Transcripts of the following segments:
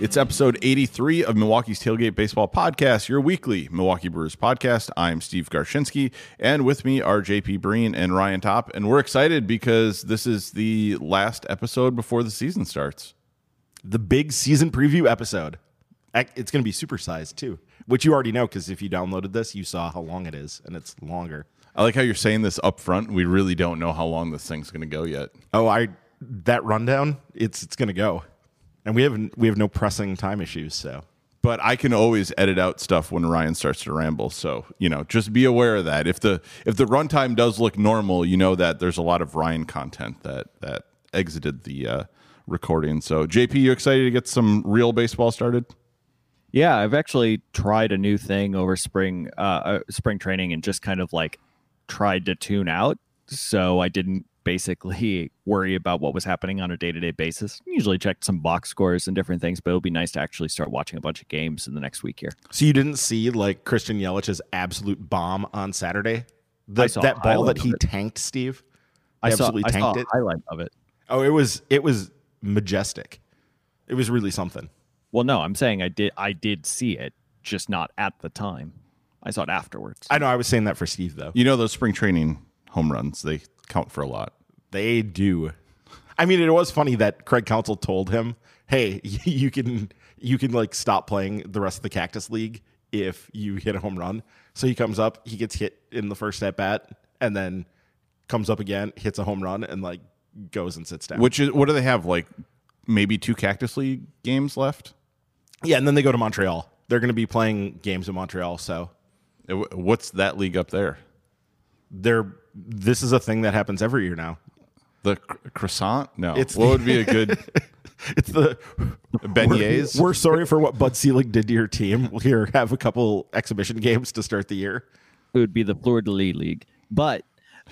It's episode 83 of Milwaukee's Tailgate Baseball Podcast, your weekly Milwaukee Brewers podcast. I'm Steve Garshinsky, and with me are JP Breen and Ryan Top. And we're excited because this is the last episode before the season starts. The big season preview episode. It's going to be supersized too, which you already know because if you downloaded this, you saw how long it is, and it's longer. I like how you're saying this up front. We really don't know how long this thing's going to go yet. Oh, I that rundown. It's it's going to go, and we have we have no pressing time issues. So But I can always edit out stuff when Ryan starts to ramble. So, you know, just be aware of that. If the if the runtime does look normal, you know that there's a lot of Ryan content that that exited the uh, recording. So, JP, you excited to get some real baseball started? Yeah, I've actually tried a new thing over spring uh, uh, spring training and just kind of like tried to tune out, so I didn't basically worry about what was happening on a day to day basis. Usually checked some box scores and different things, but it'll be nice to actually start watching a bunch of games in the next week here. so you didn't see like Christian Yelich's absolute bomb on Saturday. The, I saw that ball that he tanked, Steve. I saw, absolutely I saw tanked a it. highlight of it. Oh, it was it was majestic. It was really something. Well, no, I'm saying I did. I did see it, just not at the time. I saw it afterwards. I know I was saying that for Steve though. You know those spring training home runs, they count for a lot. They do. I mean, it was funny that Craig Counsell told him, "Hey, you can you can like stop playing the rest of the Cactus League if you hit a home run." So he comes up, he gets hit in the first at bat, and then comes up again, hits a home run, and like goes and sits down. Which is what do they have like maybe two Cactus League games left? yeah, and then they go to Montreal. They're going to be playing games in Montreal, so What's that league up there? they're this is a thing that happens every year now. The cr- croissant? No. It's what the- would be a good It's the beignets? We're, we're sorry for what Bud Selig did to your team. We'll here have a couple exhibition games to start the year. it would be the Fleur de Lis League. But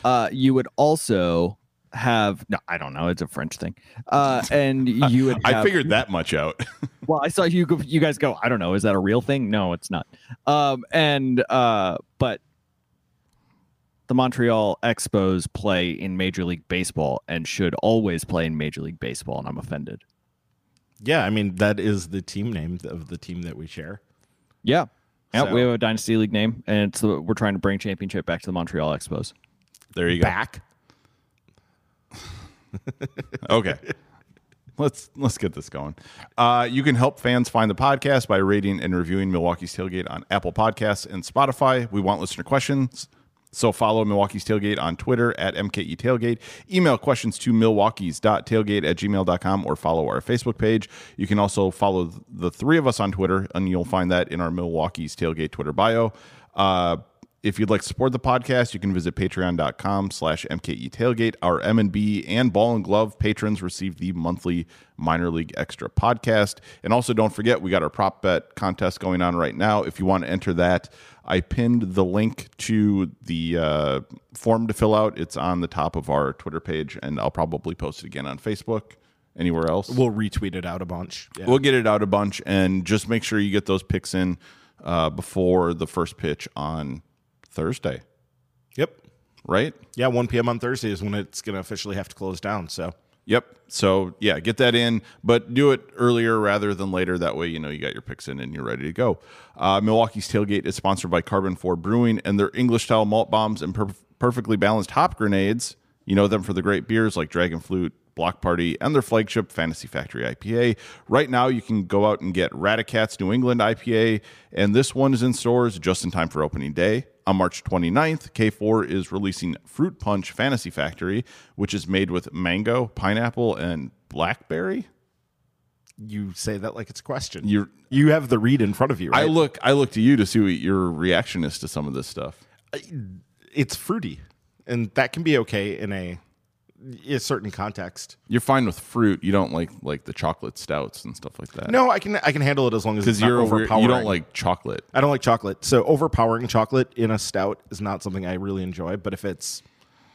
uh, you would also have no, I don't know, it's a French thing. Uh, and you would. I figured that much out. Well, I saw you. You guys go. I don't know. Is that a real thing? No, it's not. Um, and uh, but the Montreal Expos play in Major League Baseball and should always play in Major League Baseball, and I'm offended. Yeah, I mean that is the team name of the team that we share. Yeah. Yeah, So- we have a Dynasty League name, and it's the, we're trying to bring championship back to the Montreal Expos. there you go. Back. Okay. Let's let's get this going. Uh, you can help fans find the podcast by rating and reviewing Milwaukee's Tailgate on Apple Podcasts and Spotify. We want listener questions. So follow Milwaukee's Tailgate on Twitter at MKE Tailgate. Email questions to milwaukee's.tailgate at gmail.com or follow our Facebook page. You can also follow the three of us on Twitter, and you'll find that in our Milwaukee's Tailgate Twitter bio. Uh, if you'd like to support the podcast, you can visit patreon.com slash MKE tailgate. Our M&B and Ball and Glove patrons receive the monthly minor league extra podcast. And also don't forget, we got our prop bet contest going on right now. If you want to enter that, I pinned the link to the uh, form to fill out. It's on the top of our Twitter page, and I'll probably post it again on Facebook. Anywhere else? We'll retweet it out a bunch. Yeah. We'll get it out a bunch and just make sure you get those picks in uh, before the first pitch on Thursday, Yep. right? Yeah, 1 p.m. on Thursday is when it's going to officially have to close down. So Yep. So yeah, get that in, but do it earlier rather than later. That way, you know you got your picks in and you're ready to go. Uh, Milwaukee's tailgate is sponsored by Carbon Four Brewing and their English style malt bombs and per- perfectly balanced hop grenades. You know them for the great beers like Dragon Flute, Block Party, and their flagship Fantasy Factory IPA. Right now, you can go out and get Radicat's New England IPA, and this one is in stores just in time for opening day. On March 29th, K4 is releasing Fruit Punch Fantasy Factory, which is made with mango, pineapple, and blackberry. you say that like it's a question. You're, You have the read in front of you, I look, I look to you to see what your reaction is to some of this stuff. it's fruity, and that can be okay in a, a certain context. You're fine with fruit. You don't like like the chocolate stouts and stuff like that. No, I can I can handle it as long as because it's you're overpowering. you don't like chocolate. I don't like chocolate. So overpowering chocolate in a stout is not something I really enjoy. But if it's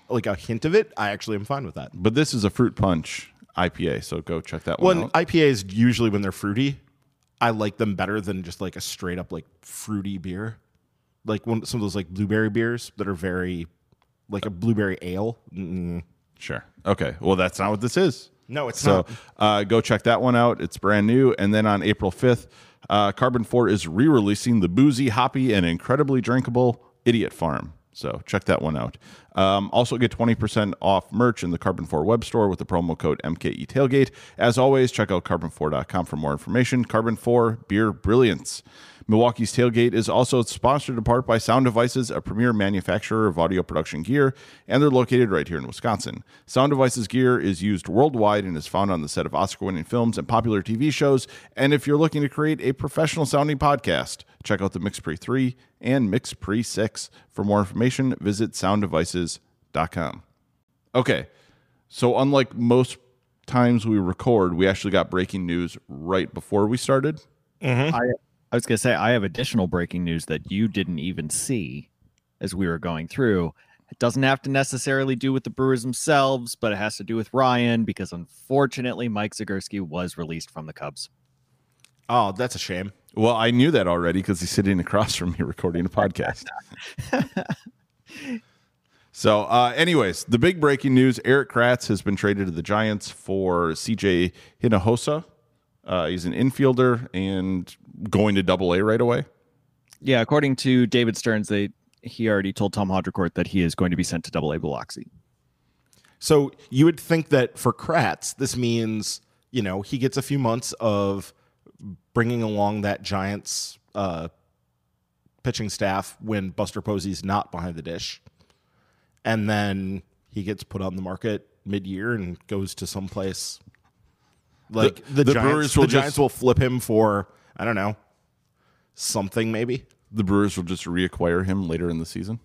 like a hint of it, I actually am fine with that. But this is a fruit punch IPA, so go check that one Well. IPAs usually when they're fruity, I like them better than just like a straight up like fruity beer, like one some of those like blueberry beers that are very like a blueberry ale. Mm, Sure. Okay. Well, that's not what this is. No, it's So not. So uh, go check that one out. It's brand new. And then on April 5th, uh, Carbon 4 is re releasing the boozy, hoppy, and incredibly drinkable Idiot Farm. So check that one out. Um, also get 20% off merch in the Carbon 4 web store with the promo code MKE Tailgate. As always, check out carbon4.com for more information. Carbon 4 Beer Brilliance. Milwaukee's Tailgate is also sponsored in part by Sound Devices, a premier manufacturer of audio production gear, and they're located right here in Wisconsin. Sound Devices gear is used worldwide and is found on the set of Oscar winning films and popular TV shows. And if you're looking to create a professional sounding podcast, check out the MixPre 3 and MixPre 6. For more information, visit sounddevices.com. Okay, so unlike most times we record, we actually got breaking news right before we started. Mm-hmm. I, I was going to say, I have additional breaking news that you didn't even see as we were going through. It doesn't have to necessarily do with the Brewers themselves, but it has to do with Ryan because unfortunately, Mike Zagurski was released from the Cubs. Oh, that's a shame. Well, I knew that already because he's sitting across from me recording a podcast. so, uh, anyways, the big breaking news Erik Kratz has been traded to the Giants for CJ Hinojosa. Uh, he's an infielder and going to double A right away. Yeah, according to David Stearns, they he already told Tom Haudricourt that he is going to be sent to Double A Biloxi. So you would think that for Kratz, this means you know he gets a few months of bringing along that Giants uh, pitching staff when Buster Posey's not behind the dish, and then he gets put on the market mid-year and goes to someplace like the, the Giants. Brewers will the Giants just- will flip him for I don't know something maybe. The Brewers will just reacquire him later in the season.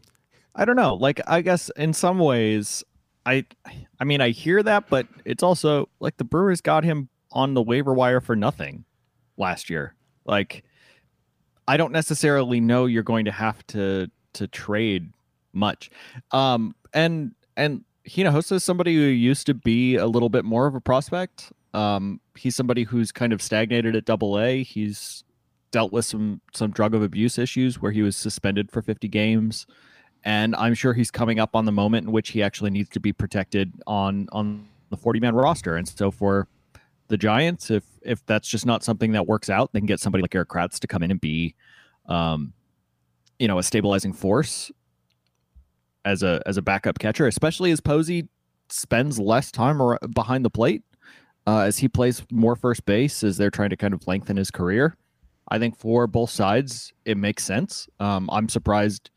I don't know. Like I guess in some ways I I mean I hear that, but it's also like the Brewers got him on the waiver wire for nothing last year. Like I don't necessarily know you're going to have to to trade much. Um and and Hinojosa is somebody who used to be a little bit more of a prospect. Um he's somebody who's kind of stagnated at double A. He's dealt with some some drug of abuse issues where he was suspended for 50 games and I'm sure he's coming up on the moment in which he actually needs to be protected on on the 40 man roster. And so for the Giants, if if that's just not something that works out, they can get somebody like Erik Kratz to come in and be, um, you know, a stabilizing force as a as a backup catcher, especially as Posey spends less time behind the plate uh, as he plays more first base as they're trying to kind of lengthen his career. I think for both sides, it makes sense. Um, I'm surprised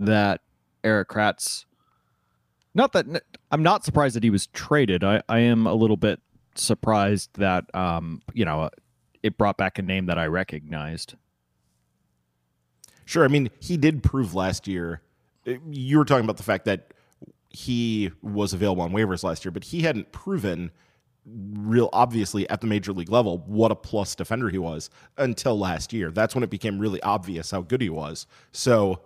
that Erik Kratz. Not that I'm not surprised that he was traded. I, I am a little bit surprised that um, you know it brought back a name that I recognized. Sure. I mean, he did prove last year. uh, You were talking about the fact that he was available on waivers last year, but he hadn't proven real obviously at the major league level what a plus defender he was until last year. That's when it became really obvious how good he was. So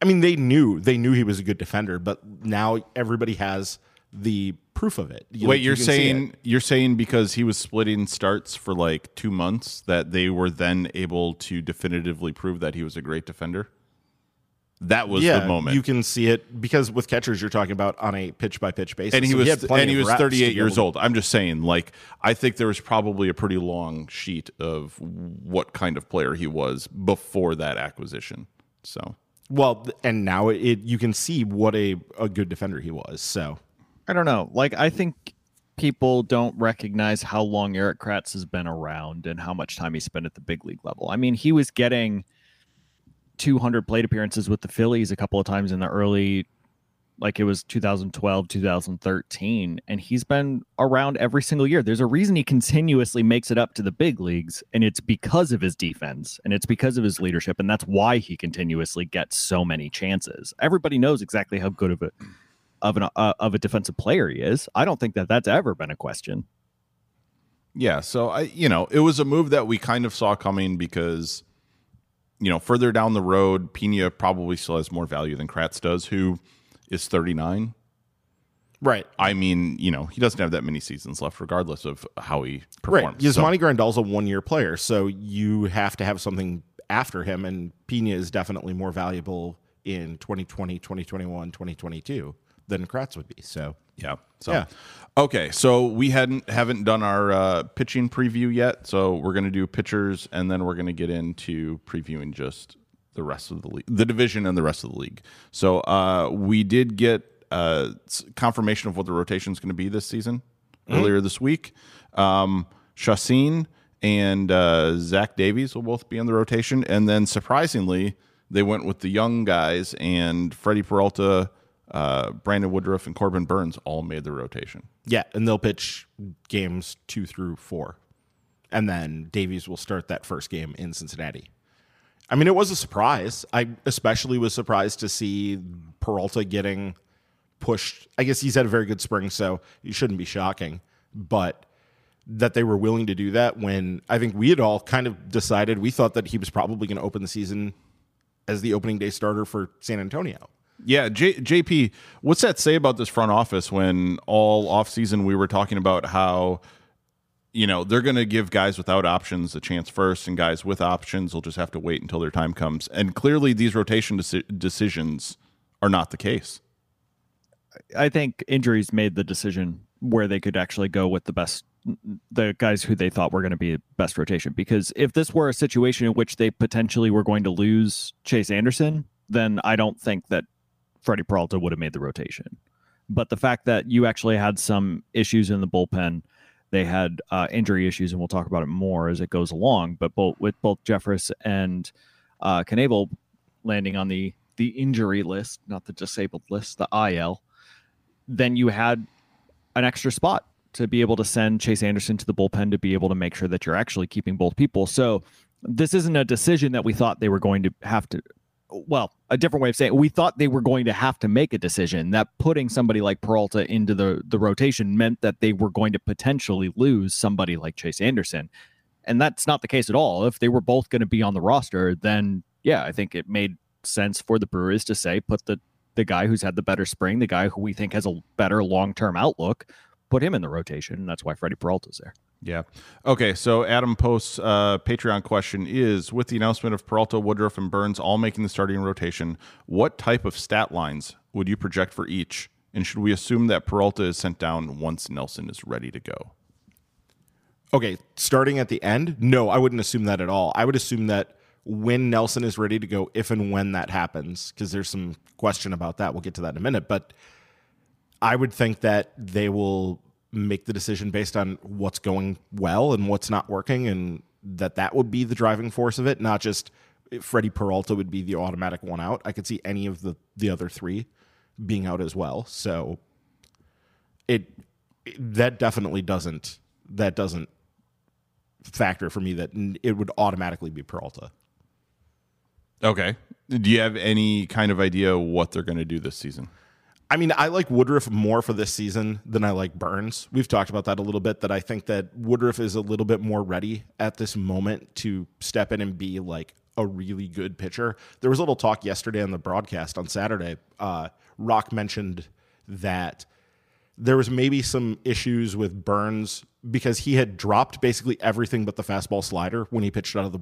I mean, they knew they knew he was a good defender, but now everybody has the proof of it. You- Wait, like, you you're see saying you're saying because he was splitting starts for like two months that they were then able to definitively prove that he was a great defender? That was yeah, the moment. you can see it because with catchers you're talking about on a pitch by pitch basis, and he So was had plenty and he was 38 years old. I'm just saying, like, I think there was probably a pretty long sheet of what kind of player he was before that acquisition. So Well, and now it you can see what a, a good defender he was. So I don't know. Like I think people don't recognize how long Erik Kratz has been around and how much time he spent at the big league level. I mean, he was getting 200 plate appearances with the Phillies a couple of times in the early like it was 2012, 2013 and he's been around every single year. There's a reason he continuously makes it up to the big leagues and it's because of his defense and it's because of his leadership and that's why he continuously gets so many chances. Everybody knows exactly how good of a of an uh, of a defensive player he is. I don't think that that's ever been a question. yeah, so I you know it was a move that we kind of saw coming because you know further down the road, Piña probably still has more value than Kratz does, who is 39. right, I mean, you know, he doesn't have that many seasons left, regardless of how he right. performs. So- Yasmani Grandal's a one year player, so you have to have something after him, and Piña is definitely more valuable in 2020, 2021, 2022 than Kratz would be. So Yeah. So Yeah. okay, so we hadn't haven't done our uh, pitching preview yet, so we're gonna do pitchers, and then we're gonna get into previewing just the rest of the league, the division, and the rest of the league. So uh, we did get uh, confirmation of what the rotation is going to be this season earlier this week. Um, Chacín and uh, Zach Davies will both be in the rotation, and then surprisingly, they went with the young guys and Freddie Peralta. Uh, Brandon Woodruff and Corbin Burnes all made the rotation. yeah, and they'll pitch games two through four, and then Davies will start that first game in Cincinnati. I mean, it was a surprise. I especially was surprised to see Peralta getting pushed. I guess he's had a very good spring, so it shouldn't be shocking. But that they were willing to do that when I think we had all kind of decided we thought that he was probably going to open the season as the opening day starter for San Antonio. Yeah, J- JP, what's that say about this front office when all offseason we were talking about how you know they're going to give guys without options a chance first, and guys with options will just have to wait until their time comes. And clearly, these rotation deci- decisions are not the case. I think injuries made the decision where they could actually go with the best, the guys who they thought were going to be best rotation. Because if this were a situation in which they potentially were going to lose Chase Anderson, then I don't think that Freddie Peralta would have made the rotation. But the fact that you actually had some issues in the bullpen, they had uh, injury issues, and we'll talk about it more as it goes along. But both with both Jeffress and uh, landing on the the injury list, not the disabled list, the IL, then you had an extra spot to be able to send Chase Anderson to the bullpen to be able to make sure that you're actually keeping both people. So this isn't a decision that we thought they were going to have to. Well, a different way of saying it, we thought they were going to have to make a decision that putting somebody like Peralta into the the rotation meant that they were going to potentially lose somebody like Chase Anderson. And that's not the case at all. If they were both going to be on the roster, then yeah, I think it made sense for the Brewers to say put the the guy who's had the better spring, the guy who we think has a better long term outlook, put him in the rotation. And that's why Freddie Peralta's there. Yeah. Okay. So Adam Post's uh, Patreon question is: With the announcement of Peralta, Woodruff, and Burnes all making the starting rotation, what type of stat lines would you project for each? And should we assume that Peralta is sent down once Nelson is ready to go? Okay, starting at the end, no, I wouldn't assume that at all. I would assume that when Nelson is ready to go, if and when that happens, because there's some question about that. We'll get to that in a minute. But I would think that they will make the decision based on what's going well and what's not working, and that that would be the driving force of it, not just Freddie Peralta would be the automatic one out. I could see any of the the other three being out as well. So it that definitely doesn't that doesn't factor for me that it would automatically be Peralta. Okay. Do you have any kind of idea what they're going to do this season? I mean, I like Woodruff more for this season than I like Burnes. We've talked about that a little bit. That I think that Woodruff is a little bit more ready at this moment to step in and be like a really good pitcher. There was a little talk yesterday on the broadcast on Saturday. Uh, Rock mentioned that there was maybe some issues with Burnes because he had dropped basically everything but the fastball slider when he pitched out of the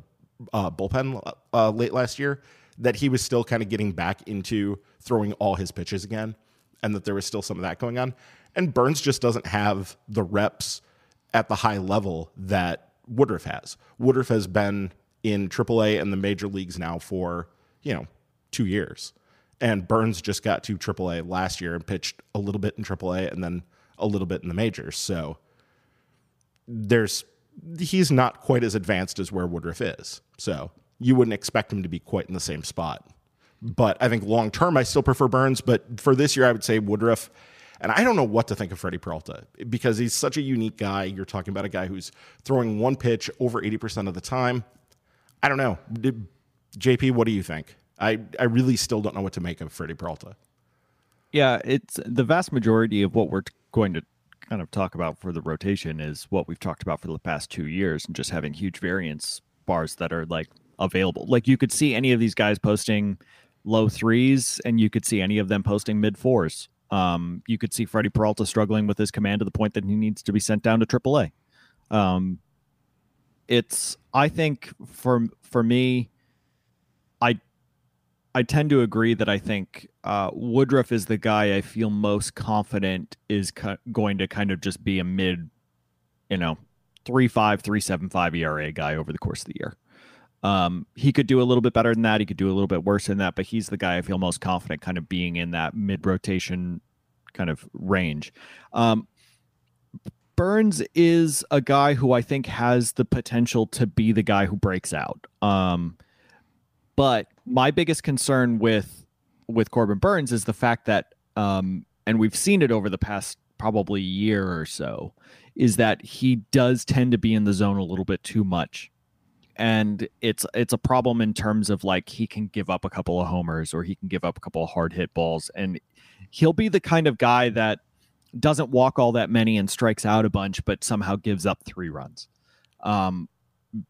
uh, bullpen uh, late last year. That he was still kind of getting back into throwing all his pitches again, and that there was still some of that going on. And Burnes just doesn't have the reps at the high level that Woodruff has. Woodruff has been in AAA and the major leagues now for you know two years and Burnes just got to AAA last year and pitched a little bit in AAA and then a little bit in the majors. So there's he's not quite as advanced as where Woodruff is. So you wouldn't expect him to be quite in the same spot. But I think long term, I still prefer Burnes. But for this year, I would say Woodruff. And I don't know what to think of Freddie Peralta because he's such a unique guy. You're talking about a guy who's throwing one pitch over 80% of the time. I don't know. JP, what do you think? I, I really still don't know what to make of Freddie Peralta. Yeah, it's the vast majority of what we're t- going to kind of talk about for the rotation is what we've talked about for the past two years and just having huge variance bars that are like available. Like you could see any of these guys posting low threes and you could see any of them posting mid fours. Um, you could see Freddie Peralta struggling with his command to the point that he needs to be sent down to AAA. Um, it's I think for for me, I I tend to agree that I think uh, Woodruff is the guy I feel most confident is co- going to kind of just be a mid, you know, three five three seven five ERA guy over the course of the year. Um, he could do a little bit better than that. He could do a little bit worse than that, but he's the guy I feel most confident kind of being in that mid rotation kind of range. Um, Burnes is a guy who I think has the potential to be the guy who breaks out. Um, but my biggest concern with with Corbin Burnes is the fact that, um, and we've seen it over the past probably year or so, is that he does tend to be in the zone a little bit too much and it's it's a problem in terms of like he can give up a couple of homers or he can give up a couple of hard hit balls and he'll be the kind of guy that doesn't walk all that many and strikes out a bunch but somehow gives up three runs um,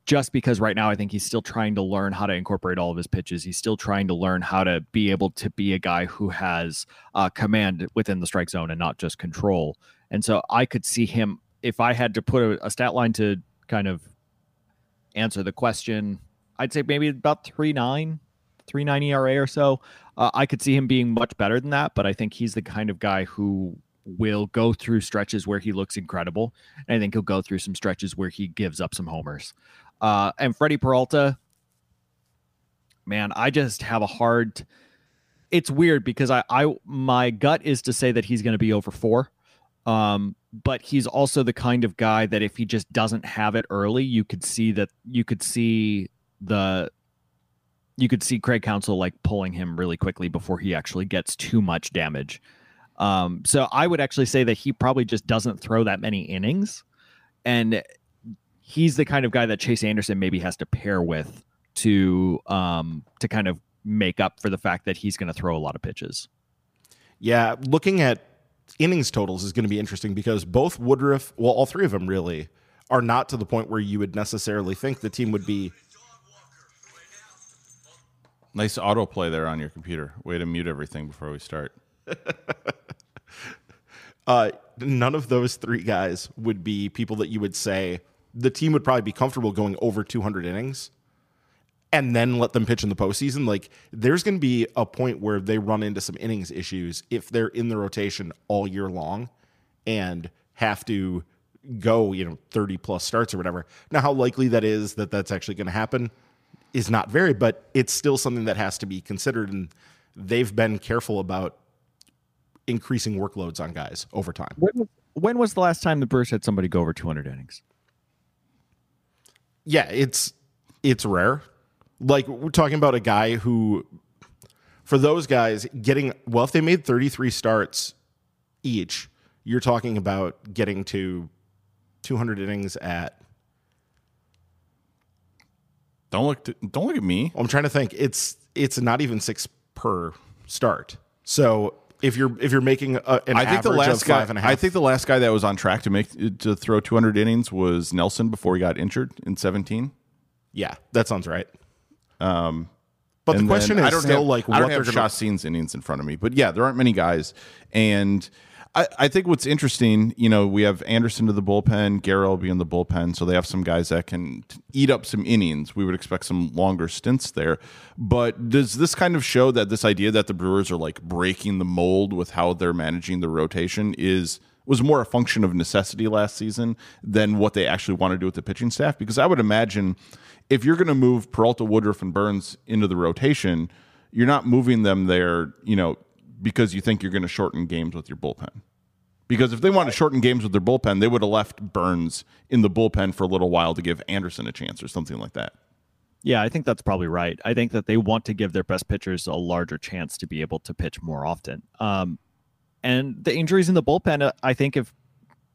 just because right now I think he's still trying to learn how to incorporate all of his pitches. He's still trying to learn how to be able to be a guy who has uh, command within the strike zone and not just control. And so I could see him if I had to put a, a stat line to kind of answer the question, I'd say maybe about three nine, three nine ERA or so. Uh, I could see him being much better than that, but I think he's the kind of guy who will go through stretches where he looks incredible. And I think he'll go through some stretches where he gives up some homers. Uh, and Freddie Peralta, man, I just have a hard. It's weird because I, I my gut is to say that he's going to be over four. Um, but he's also the kind of guy that if he just doesn't have it early, you could see that you could see the you could see Craig Counsell like pulling him really quickly before he actually gets too much damage. Um, so I would actually say that he probably just doesn't throw that many innings, and he's the kind of guy that Chase Anderson maybe has to pair with to um, to kind of make up for the fact that he's going to throw a lot of pitches. Yeah, looking at innings totals is going to be interesting because both Woodruff, well, all three of them really, are not to the point where you would necessarily think the team would be. Nice autoplay there on your computer. Way to mute everything before we start. uh, none of those three guys would be people that you would say the team would probably be comfortable going over 200 innings and then let them pitch in the postseason. Like there's going to be a point where they run into some innings issues if they're in the rotation all year long and have to go, you know, 30 plus starts or whatever. Now, how likely that is that that's actually going to happen is not very, but it's still something that has to be considered. And they've been careful about increasing workloads on guys over time. When, when was the last time the Brewers had somebody go over 200 innings? Yeah, it's it's rare like we're talking about a guy who for those guys getting well if they made 33 starts each you're talking about getting to 200 innings at don't look to, don't look at me. I'm trying to think. It's it's not even six per start. So if you're if you're making a, an I think the last guy I think the last guy that was on track to make to throw 200 innings was Nelson before he got injured in 17 yeah that sounds right um, but the question is I don't still have, like I don't have Chacín's innings in front of me, but yeah, there aren't many guys, and I, I think what's interesting, you know, we have Anderson to the bullpen, Guerra will be in the bullpen, so they have some guys that can eat up some innings. We would expect some longer stints there, but does this kind of show that this idea that the Brewers are like breaking the mold with how they're managing the rotation is? Was more a function of necessity last season than what they actually want to do with the pitching staff because I would imagine if you're going to move Peralta, Woodruff, and Burnes into the rotation, you're not moving them there, you know, because you think you're going to shorten games with your bullpen. Because if they want to shorten games with their bullpen, they would have left Burnes in the bullpen for a little while to give Anderson a chance or something like that. Yeah, I think that's probably right. I think that they want to give their best pitchers a larger chance to be able to pitch more often. Um, and the injuries in the bullpen, uh, I think, have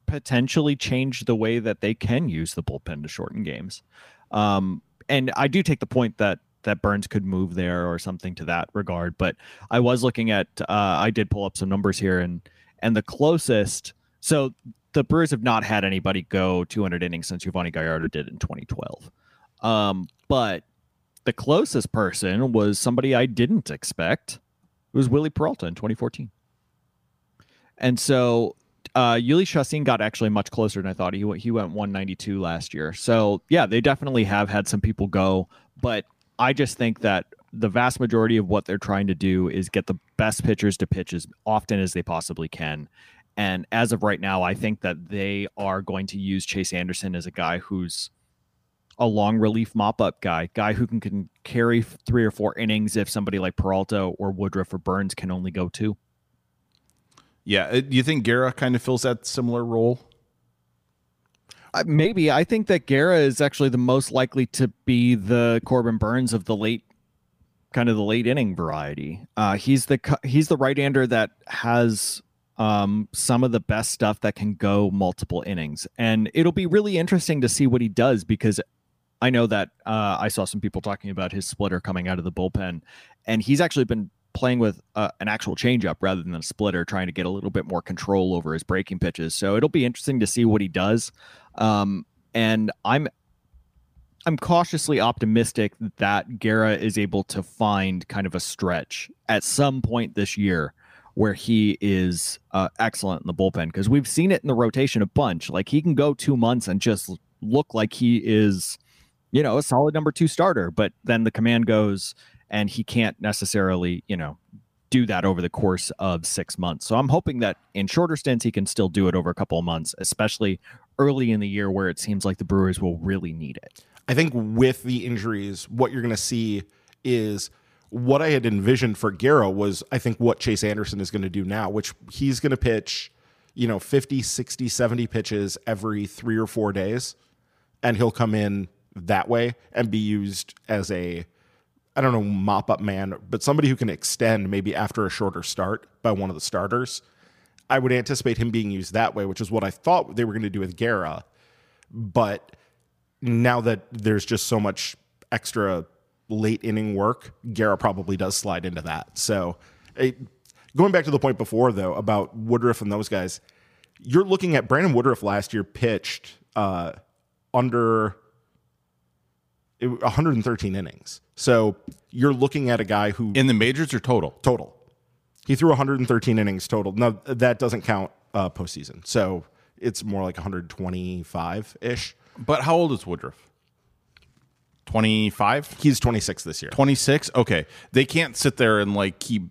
potentially changed the way that they can use the bullpen to shorten games. Um, and I do take the point that that Burnes could move there or something to that regard. But I was looking at, uh, I did pull up some numbers here, and and the closest. So the Brewers have not had anybody go 200 innings since Yovani Gallardo did in 2012. Um, but the closest person was somebody I didn't expect. It was Wily Peralta in 2014. And so uh, Jhoulys Chacín got actually much closer than I thought. He went, he went 192 last year. So yeah, they definitely have had some people go, but I just think that the vast majority of what they're trying to do is get the best pitchers to pitch as often as they possibly can. And as of right now, I think that they are going to use Chase Anderson as a guy who's a long relief mop up guy, guy who can, can carry three or four innings if somebody like Peralta or Woodruff or Burnes can only go two. Yeah, uh, do you think Guerra kind of fills that similar role? Uh, maybe I think that Guerra is actually the most likely to be the Corbin Burnes of the late, kind of the late inning variety. Uh, he's the he's the right-hander that has um, some of the best stuff that can go multiple innings, and it'll be really interesting to see what he does because I know that uh, I saw some people talking about his splitter coming out of the bullpen, and he's actually been playing with uh, an actual changeup rather than a splitter, trying to get a little bit more control over his breaking pitches. So it'll be interesting to see what he does. Um, and I'm I'm cautiously optimistic that Guerra is able to find kind of a stretch at some point this year where he is uh, excellent in the bullpen because we've seen it in the rotation a bunch. Like he can go two months and just look like he is, you know, a solid number two starter, but then the command goes and he can't necessarily, you know, do that over the course of six months. So I'm hoping that in shorter stints he can still do it over a couple of months, especially early in the year where it seems like the Brewers will really need it. I think with the injuries, what you're going to see is what I had envisioned for Guerra was I think what Chase Anderson is going to do now, which he's going to pitch, you know, 50, 60, 70 pitches every 3 or 4 days and he'll come in that way and be used as a I don't know, mop up man, but somebody who can extend maybe after a shorter start by one of the starters. I would anticipate him being used that way, which is what I thought they were going to do with Guerra. But now that there's just so much extra late inning work, Guerra probably does slide into that. So, it, going back to the point before, though, about Woodruff and those guys, you're looking at Brandon Woodruff last year pitched uh, under 113 innings. So you're looking at a guy who in the majors or total total. He threw 113 innings total. Now that doesn't count uh, postseason, so it's more like 125 ish. But how old is Woodruff? 25? He's 26 this year. 26? Okay. They can't sit there and like keep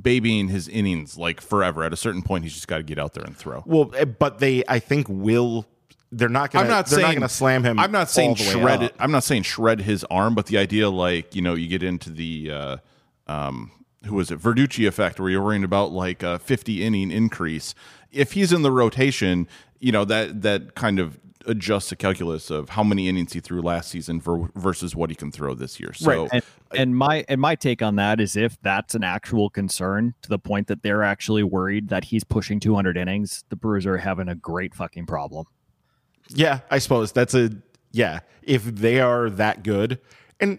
babying his innings like forever. At a certain point, he's just got to get out there and throw. Well, eh, but they, I think, will they're not going. To. I'm not they're saying not going to slam him. I'm not saying shred. It, I'm not saying shred his arm, but the idea, like you know, you get into the uh, um, who was it, Verducci effect, where you're worrying about like a 50 inning increase. If he's in the rotation, you know that that kind of adjusts the calculus of how many innings he threw last season for, versus what he can throw this year. So, right. and, and my and my take on that is if that's an actual concern to the point that they're actually worried that he's pushing 200 innings, the Brewers are having a great fucking problem. Yeah, I suppose that's a yeah. If they are that good, and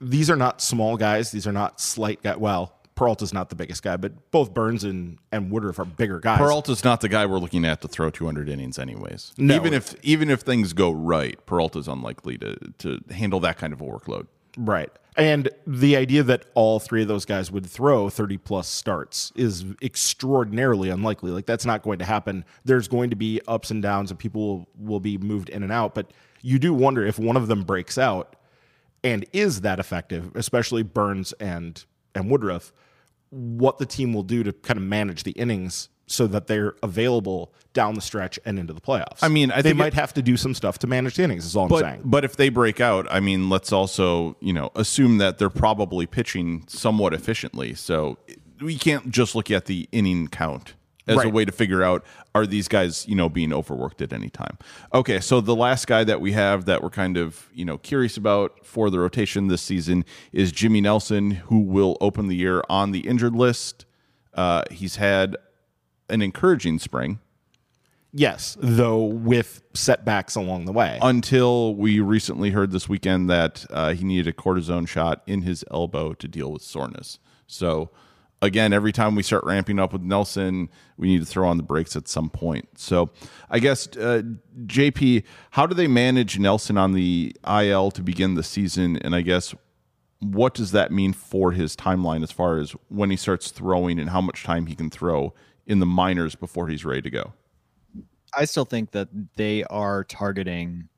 these are not small guys, these are not slight guys. Well, Peralta's not the biggest guy, but both Burnes and, and Woodruff are bigger guys. Peralta's not the guy we're looking at to throw 200 innings, anyways. No. Even if even if things go right, Peralta's unlikely to to handle that kind of a workload. Right. And the idea that all three of those guys would throw 30 plus starts is extraordinarily unlikely. Like, that's not going to happen. There's going to be ups and downs, and people will, be moved in and out. But you do wonder if one of them breaks out and is that effective, especially Burnes and, and Woodruff, what the team will do to kind of manage the innings so that they're available down the stretch and into the playoffs. I mean, I they might it, have to do some stuff to manage the innings. Is all but, I'm saying. But if they break out, I mean, let's also you know assume that they're probably pitching somewhat efficiently. So we can't just look at the inning count as right. a way to figure out are these guys you know being overworked at any time. Okay, so the last guy that we have that we're kind of you know curious about for the rotation this season is Jimmy Nelson, who will open the year on the injured list. Uh, he's had an encouraging spring. Yes, though with setbacks along the way. Until we recently heard this weekend that uh, he needed a cortisone shot in his elbow to deal with soreness. So, again, every time we start ramping up with Nelson, we need to throw on the brakes at some point. So, I guess, uh, JP, how do they manage Nelson on the IL to begin the season? And I guess, what does that mean for his timeline as far as when he starts throwing and how much time he can throw in the minors before he's ready to go. I still think that they are targeting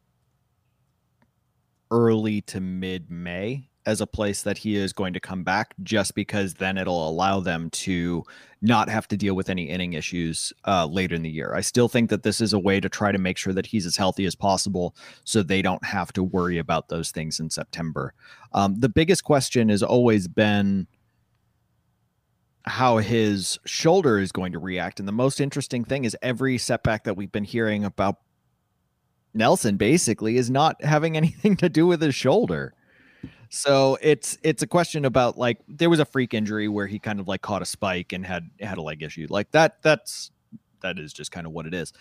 early to mid May as a place that he is going to come back just because then it'll allow them to not have to deal with any inning issues uh, later in the year. I still think that this is a way to try to make sure that he's as healthy as possible so they don't have to worry about those things in September. Um, the biggest question has always been how his shoulder is going to react. And the most interesting thing is every setback that we've been hearing about Nelson basically is not having anything to do with his shoulder. So it's it's a question about like there was a freak injury where he kind of like caught a spike and had had a leg issue. Like that that's that is just kind of what it is.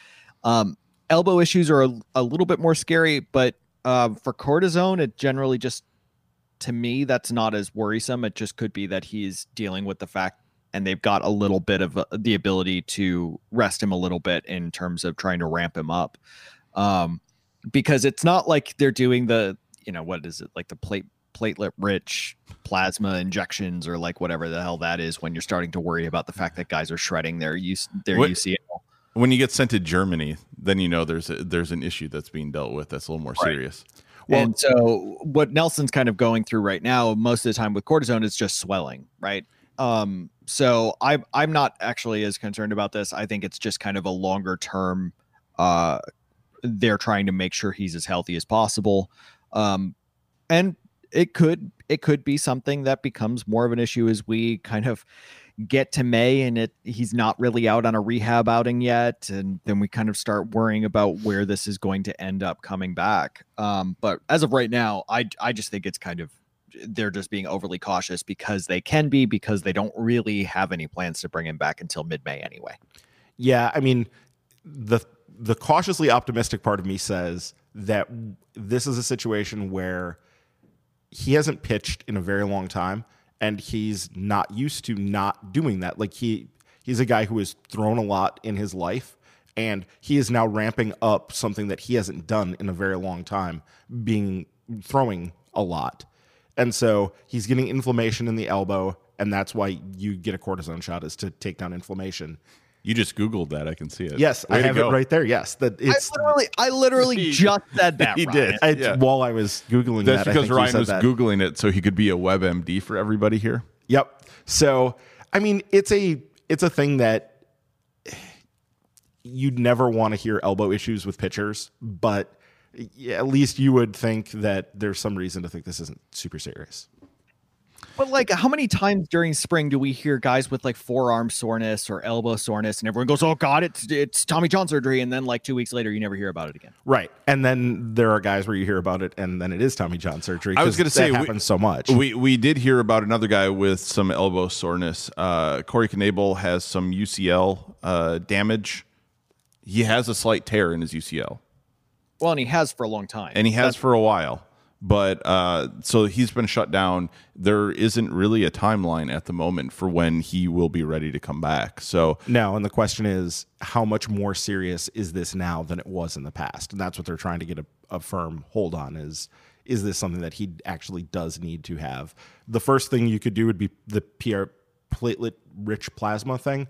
Um elbow issues are a, a little bit more scary, but uh, for cortisone it generally just to me that's not as worrisome. It just could be that he's dealing with the fact and they've got a little bit of uh, the ability to rest him a little bit in terms of trying to ramp him up. Um because it's not like they're doing the you know what is it like the plate platelet rich plasma injections or like whatever the hell that is when you're starting to worry about the fact that guys are shredding their use their What- UCL. When you get sent to Germany, then you know there's a, there's an issue that's being dealt with that's a little more Right. serious. Well- and so what Nelson's kind of going through right now, most of the time with cortisone, is just swelling, right? Um, so I'm I'm not actually as concerned about this. I think it's just kind of a longer term. Uh, they're trying to make sure he's as healthy as possible, um, and it could it could be something that becomes more of an issue as we kind of get to May and it he's not really out on a rehab outing yet and then we kind of start worrying about where this is going to end up coming back um but as of right now I I just think it's kind of they're just being overly cautious because they can be because they don't really have any plans to bring him back until mid-May anyway. Yeah, I mean, the the cautiously optimistic part of me says that this is a situation where he hasn't pitched in a very long time and he's not used to not doing that. Like he he's a guy who has thrown a lot in his life and he is now ramping up something that he hasn't done in a very long time, being throwing a lot. And so he's getting inflammation in the elbow and that's why you get a cortisone shot is to take down inflammation. You just googled that. I can see it. Yes, Way I to have it right there. Yes, that it's I literally I literally just said that. He Ryan. did. it's Yeah. while I was googling That's that. I because think Ryan was that. googling it so he could be a WebMD for everybody here. Yep. So I mean, it's a it's a thing that you'd never want to hear elbow issues with pitchers, but at least you would think that there's some reason to think this isn't super serious. But like, how many times during spring do we hear guys with like forearm soreness or elbow soreness, and everyone goes, "Oh God, it's it's Tommy John surgery," and then like two weeks later, you never hear about it again. Right. And then there are guys where you hear about it and then it is Tommy John surgery. I was gonna say, that we- happens so much. We we did hear about another guy with some elbow soreness. Uh, Corey Knebel has some UCL uh, damage. He has a slight tear in his UCL, Well, and he has for a long time, and he has for a while. But uh, so he's been shut down. There isn't really a timeline at the moment for when he will be ready to come back. So No, and the question is, how much more serious is this now than it was in the past? And that's what they're trying to get a, a firm hold on is is this something that he actually does need to have? The first thing you could do would be the PR platelet rich plasma thing.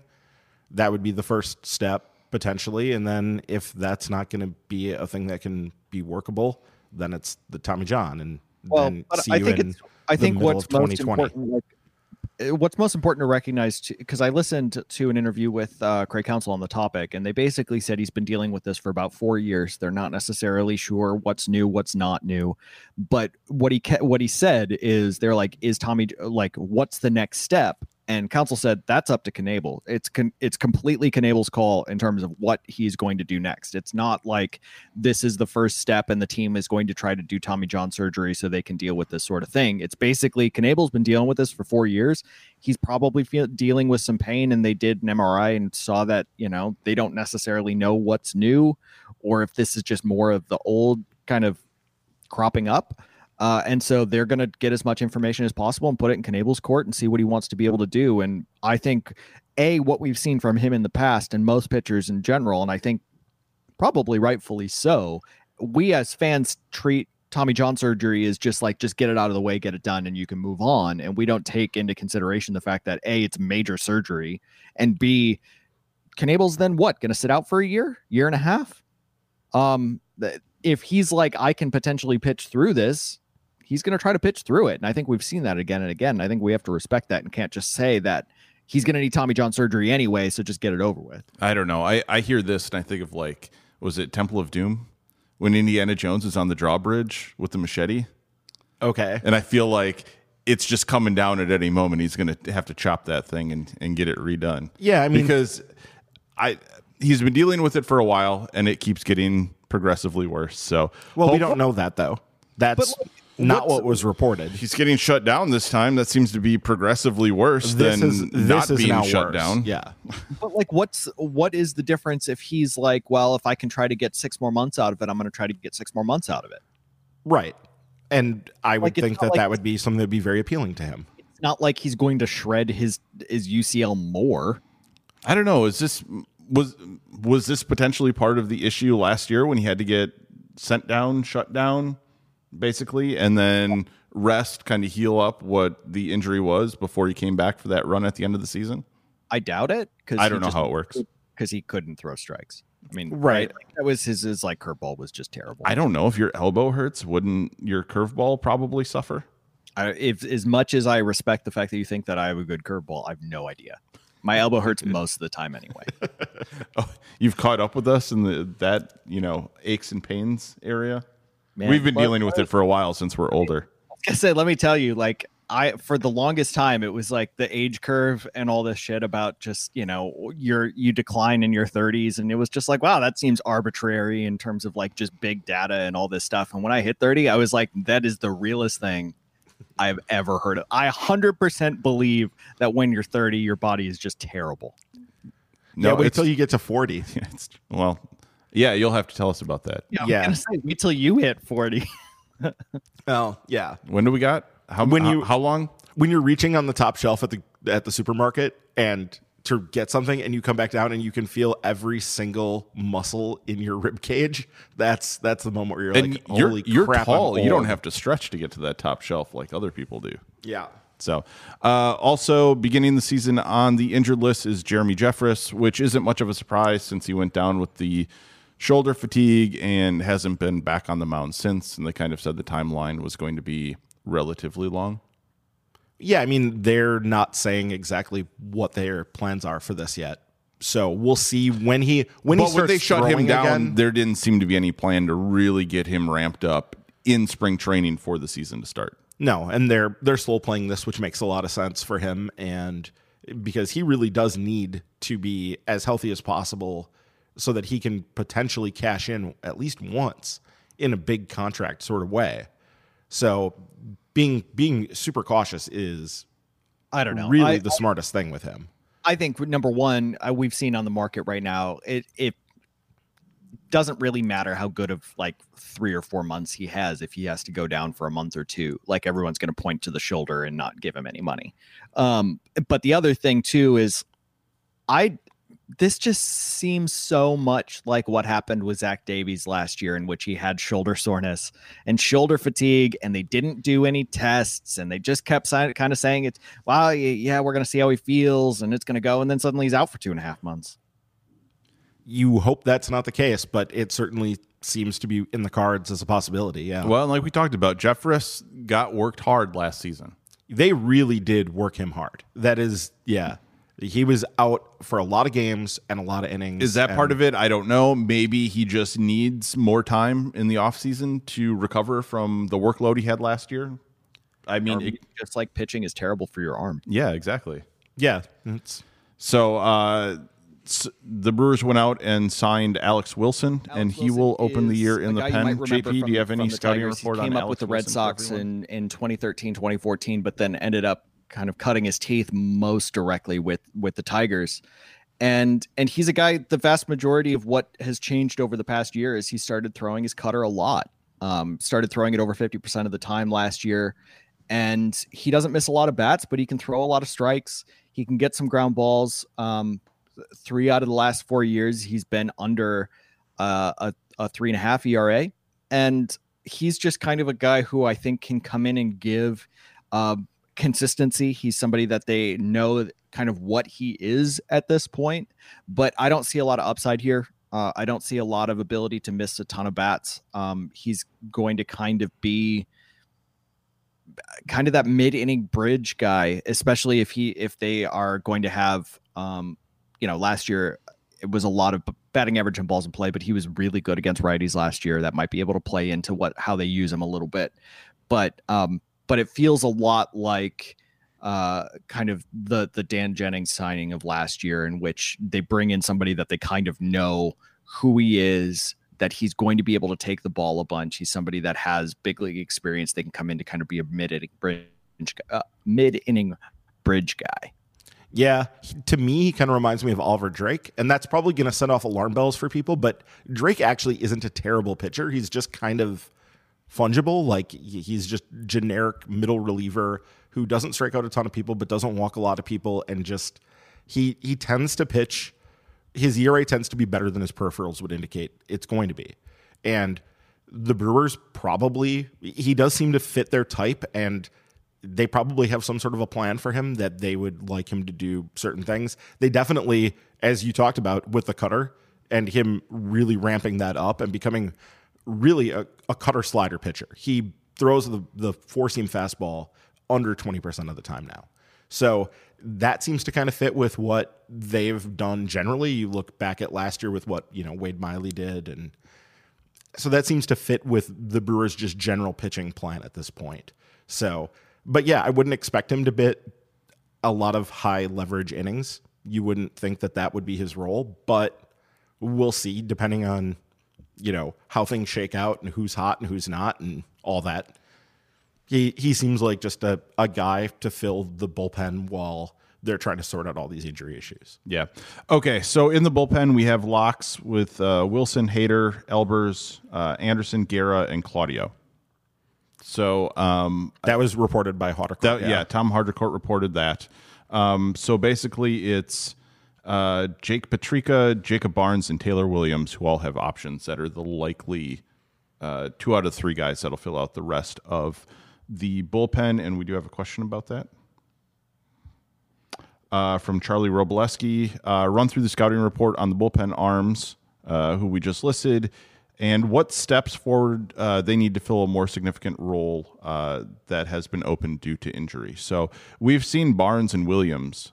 That would be the first step potentially, and then if that's not going to be a thing that can be workable, then it's the Tommy John, and well, then but see I you think in it's. I the think what's of most 2020. important, like, what's most important to recognize, because I listened to an interview with uh, Craig Counsell on the topic, and they basically said he's been dealing with this for about four years. They're not necessarily sure what's new, what's not new, but what he what he said is they're like, is Tommy like, what's the next step? And Counsell said that's up to Knebel. It's con- it's completely Knebel's call in terms of what he's going to do next. It's not like this is the first step and the team is going to try to do Tommy John surgery so they can deal with this sort of thing. It's basically Knebel's been dealing with this for four years. He's probably dealing with some pain, and they did an MRI and saw that you know they don't necessarily know what's new, or if this is just more of the old kind of cropping up. Uh, and so they're going to get as much information as possible and put it in Knebel's court and see what he wants to be able to do. And I think, A, what we've seen from him in the past and most pitchers in general, and I think probably rightfully so, we as fans treat Tommy John surgery as just like, just get it out of the way, get it done, and you can move on. And we don't take into consideration the fact that A, it's major surgery, and B, Knebel's then what? Going to sit out for a year, year and a half? Um, if he's like, I can potentially pitch through this, he's going to try to pitch through it. And I think we've seen that again and again. I think we have to respect that and can't just say that he's going to need Tommy John surgery anyway, so just get it over with. I don't know. I, I hear this and I think of like, was it Temple of Doom when Indiana Jones is on the drawbridge with the machete? Okay. And I feel like it's just coming down at any moment. He's going to have to chop that thing and, and get it redone. Yeah, I mean- because I he's been dealing with it for a while and it keeps getting progressively worse. So Well, we don't know that though. That's not what's- what was reported. He's getting shut down this time. That seems to be progressively worse This than is not is being now shut worse. down. Yeah. But like, what's what is the difference if he's like, well, if I can try to get six more months out of it, I'm going to try to get six more months out of it. Right. And I would Like, think that like- that would be something that would be very appealing to him. It's not like he's going to shred his his UCL more. I don't know. Is this was was this potentially part of the issue last year when he had to get sent down, shut down, basically, and then rest, kind of heal up what the injury was before he came back for that run at the end of the season? I doubt it because I don't know how it works. because he couldn't throw strikes. I mean, Right. Like, that was his his like curveball was just terrible. I don't know if your elbow hurts. Wouldn't your curveball probably suffer? I, if as much as I respect the fact that you think that I have a good curveball, I have no idea. My elbow hurts most of the time anyway. Oh, you've caught up with us in the that you know aches and pains area. Man, We've been but- dealing with it for a while since we're older. I said, let me tell you, like I for the longest time it was like the age curve and all this shit about just you know you're you decline in your 30s and it was just like wow that seems arbitrary in terms of like just big data and all this stuff and when I hit 30 I was like that is the realest thing I've ever heard of. I 100% believe that when you're 30 your body is just terrible. No, yeah, wait it's, till you get to 40. well, yeah, you'll have to tell us about that. Yeah, Yeah. I'm gonna say wait till you hit 40. Well, yeah. When do we got? How When how, you- how long? When you're reaching on the top shelf at the at the supermarket and to get something and you come back down and you can feel every single muscle in your rib cage, that's that's the moment where you're And like, you're holy you're crap, I'm tall. You don't old. have to stretch to get to that top shelf like other people do. Yeah. So, uh, also beginning the season on the injured list is Jeremy Jeffress, which isn't much of a surprise since he went down with the shoulder fatigue and hasn't been back on the mound since. And they kind of said the timeline was going to be relatively long. Yeah, I mean, they're not saying exactly what their plans are for this yet. So we'll see when he when he But when they shut him down, again. there didn't seem to be any plan to really get him ramped up in spring training for the season to start. No, and they're they're slow playing this, which makes a lot of sense for him, and because he really does need to be as healthy as possible, so that he can potentially cash in at least once in a big contract sort of way. So being being super cautious is I don't know. really I- the smartest thing with him. I think number one, uh, we've seen on the market right now, it it doesn't really matter how good of like three or four months he has if he has to go down for a month or two. Like everyone's going to point to the shoulder and not give him any money. Um, but the other thing too is, I this just seems so much like what happened with Zach Davies last year, in which he had shoulder soreness and shoulder fatigue, and they didn't do any tests, and they just kept si- kind of saying it's, well, yeah, we're going to see how he feels, and it's going to go, and then suddenly he's out for two and a half months. You hope that's not the case, but it certainly seems to be in the cards as a possibility. Yeah. Well, like we talked about, Jeffress got worked hard last season. they really did work him hard. That is, yeah. He was out for a lot of games and a lot of innings. Is that part of it? I don't know. Maybe he just needs more time in the offseason to recover from the workload he had last year. I mean, it- just like pitching is terrible for your arm. yeah, exactly. Yeah. It's, So uh, s- the Brewers went out and signed Alex Wilson, and he will open the year in the pen. JP, do you have any scouting report he on came up Alex with the Red Wilson Sox in, in 2013, 2014, but then ended up kind of cutting his teeth most directly with with the Tigers. And and he's a guy. The vast majority of what has changed over the past year is he started throwing his cutter a lot. Um, started throwing it over 50% of the time last year. And he doesn't miss a lot of bats, but he can throw a lot of strikes. He can get some ground balls. Um, three out of the last four years, he's been under uh, a, a three and a half ERA. And he's just kind of a guy who I think can come in and give uh, consistency. He's somebody that they know kind of what he is at this point, but I don't see a lot of upside here. Uh, I don't see a lot of ability to miss a ton of bats. Um, he's going to kind of be kind of that mid inning bridge guy, especially if he if they are going to have um, you know, last year it was a lot of batting average and balls in play, but he was really good against righties last year. That might be able to play into what how they use him a little bit. But um, but it feels a lot like uh, kind of the the Dan Jennings signing of last year, in which they bring in somebody that they kind of know who he is, that he's going to be able to take the ball a bunch. He's somebody that has big league experience. They can come in to kind of be a mid bridge, uh, mid inning bridge guy. Yeah, to me, he kind of reminds me of Oliver Drake, and that's probably going to set off alarm bells for people. But Drake actually isn't a terrible pitcher. He's just kind of fungible. Like he's just generic middle reliever who doesn't strike out a ton of people, but doesn't walk a lot of people, and just he he tends to pitch. His ERA tends to be better than his peripherals would indicate it's going to be, and the Brewers probably he does seem to fit their type and they probably have some sort of a plan for him that they would like him to do certain things. They definitely, as you talked about with the cutter and him really ramping that up and becoming really a, a cutter slider pitcher. He throws the, the four seam fastball under 20% of the time now. So that seems to kind of fit with what they've done generally. You look back at last year with what, you know, Wade Miley did. And so that seems to fit with the Brewers' just general pitching plan at this point. So but yeah, I wouldn't expect him to bit a lot of high leverage innings. You wouldn't think that that would be his role, but we'll see depending on you know how things shake out and who's hot and who's not and all that. He he seems like just a, a guy to fill the bullpen while they're trying to sort out all these injury issues. Yeah. Okay. So in the bullpen, we have locks with uh, Wilson, Hader, Albers, uh, Anderson, Guerra, and Claudio. So um, that was reported by Haudricourt. That, yeah. yeah. Tom Haudricourt reported that. Um, so basically, it's uh, Jake Petricka, Jacob Barnes, and Taylor Williams who all have options that are the likely uh, two out of three guys that'll fill out the rest of the bullpen. And we do have a question about that. Uh, from Charlie Roboleski, uh, run through the scouting report on the bullpen arms, uh, who we just listed and what steps forward uh, they need to fill a more significant role that has been opened due to injury. So we've seen Barnes and Williams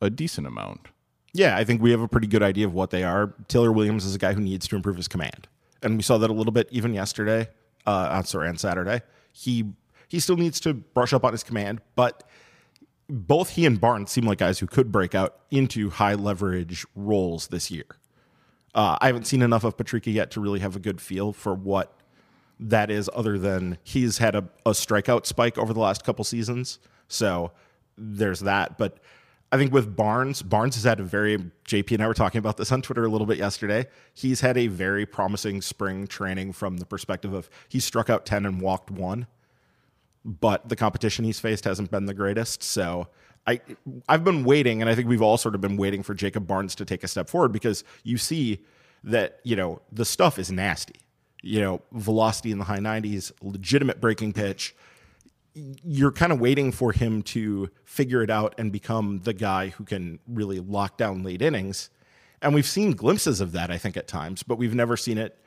a decent amount. Yeah, I think we have a pretty good idea of what they are. Taylor Williams is a guy who needs to improve his command, and we saw that a little bit even yesterday. Uh, sorry, on Saturday, he he still needs to brush up on his command, but both he and Barnes seem like guys who could break out into high leverage roles this year. Uh, I haven't seen enough of Petricka yet to really have a good feel for what that is, other than he's had a, a strikeout spike over the last couple seasons. So there's that. But I think with Barnes, Barnes has had a very, JP and I were talking about this on Twitter a little bit yesterday. He's had a very promising spring training from the perspective of he struck out 10 and walked one, but the competition he's faced hasn't been the greatest. So I I've been waiting, and I think we've all sort of been waiting for Jacob Barnes to take a step forward because you see that you know the stuff is nasty. You know, velocity in the high 90s, legitimate breaking pitch. You're kind of waiting for him to figure it out and become the guy who can really lock down late innings. And we've seen glimpses of that, I think, at times, but we've never seen it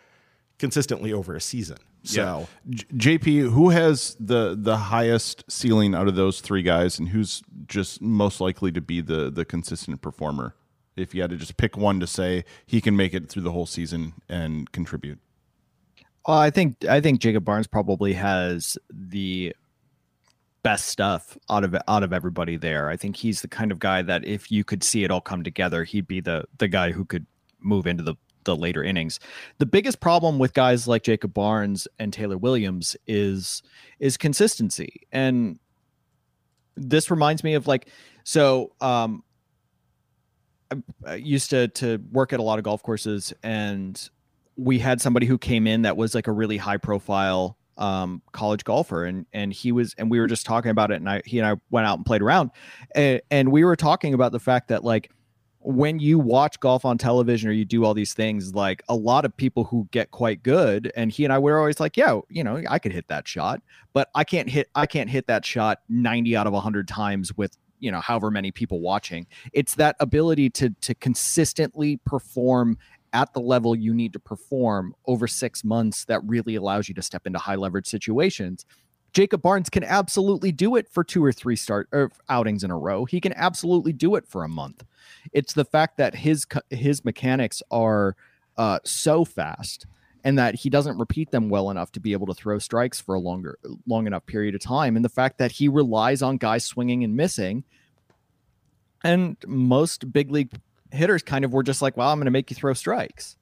consistently over a season. So, yeah. JP, who has the the highest ceiling out of those three guys, and who's just most likely to be the the consistent performer? If you had to just pick one to say he can make it through the whole season and contribute. Well, I think I think Jacob Barnes probably has the best stuff out of out of everybody there. I think he's the kind of guy that if you could see it all come together, he'd be the the guy who could move into the the later innings. The biggest problem with guys like Jacob Barnes and Taylor Williams is is consistency. And this reminds me of like so um I used to to work at a lot of golf courses and we had somebody who came in that was like a really high profile um, college golfer and and he was and we were just talking about it and I he and I went out and played around and, and we were talking about the fact that like when you watch golf on television or you do all these things, like a lot of people who get quite good, and he and I were always like, yeah, you know, I could hit that shot, but I can't hit, I can't hit that shot 90 out of 100 times with you know however many people watching. It's that ability to to consistently perform at the level you need to perform over 6 months that really allows you to step into high leverage situations Jacob Barnes can absolutely do it for two or three start or outings in a row. He can absolutely do it for a month. It's the fact that his his mechanics are uh, so fast and that he doesn't repeat them well enough to be able to throw strikes for a longer long enough period of time and the fact that he relies on guys swinging and missing and most big league hitters kind of were just like well i'm going to make you throw strikes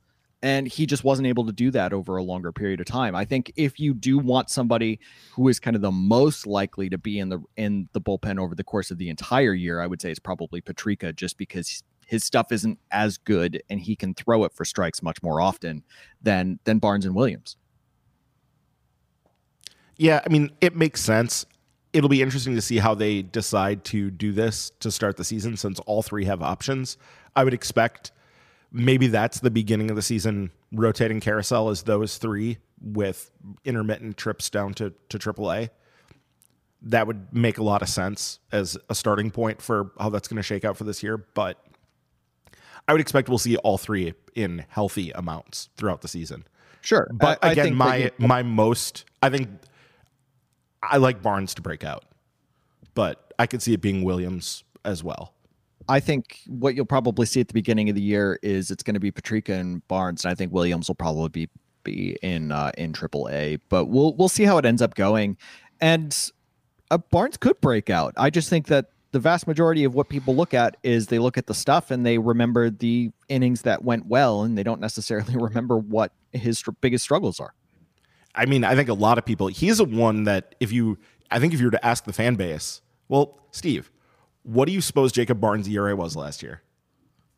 and he just wasn't able to do that over a longer period of time i think if you do want somebody who is kind of the most likely to be in the in the bullpen over the course of the entire year i would say it's probably Petricka just because his stuff isn't as good and he can throw it for strikes much more often than than Barnes and Williams. Yeah, I mean, it makes sense. It'll be interesting to see how they decide to do this to start the season since all three have options. I would expect maybe that's the beginning of the season rotating carousel as those three with intermittent trips down to to AAA. That would make a lot of sense as a starting point for how that's going to shake out for this year, but I would expect we'll see all three in healthy amounts throughout the season. Sure, but I, again, my my most I think I like Barnes to break out, but I could see it being Williams as well. I think what you'll probably see at the beginning of the year is it's going to be Petricka and Barnes, and I think Williams will probably be be in uh, in AAA. But we'll we'll see how it ends up going, and uh, Barnes could break out. I just think that the vast majority of what people look at is they look at the stuff and they remember the innings that went well and they don't necessarily remember what his biggest struggles are. I mean, I think a lot of people, he's a one that if you, I think if you were to ask the fan base, well, Steve, what do you suppose Jacob Barnes' ERA was last year?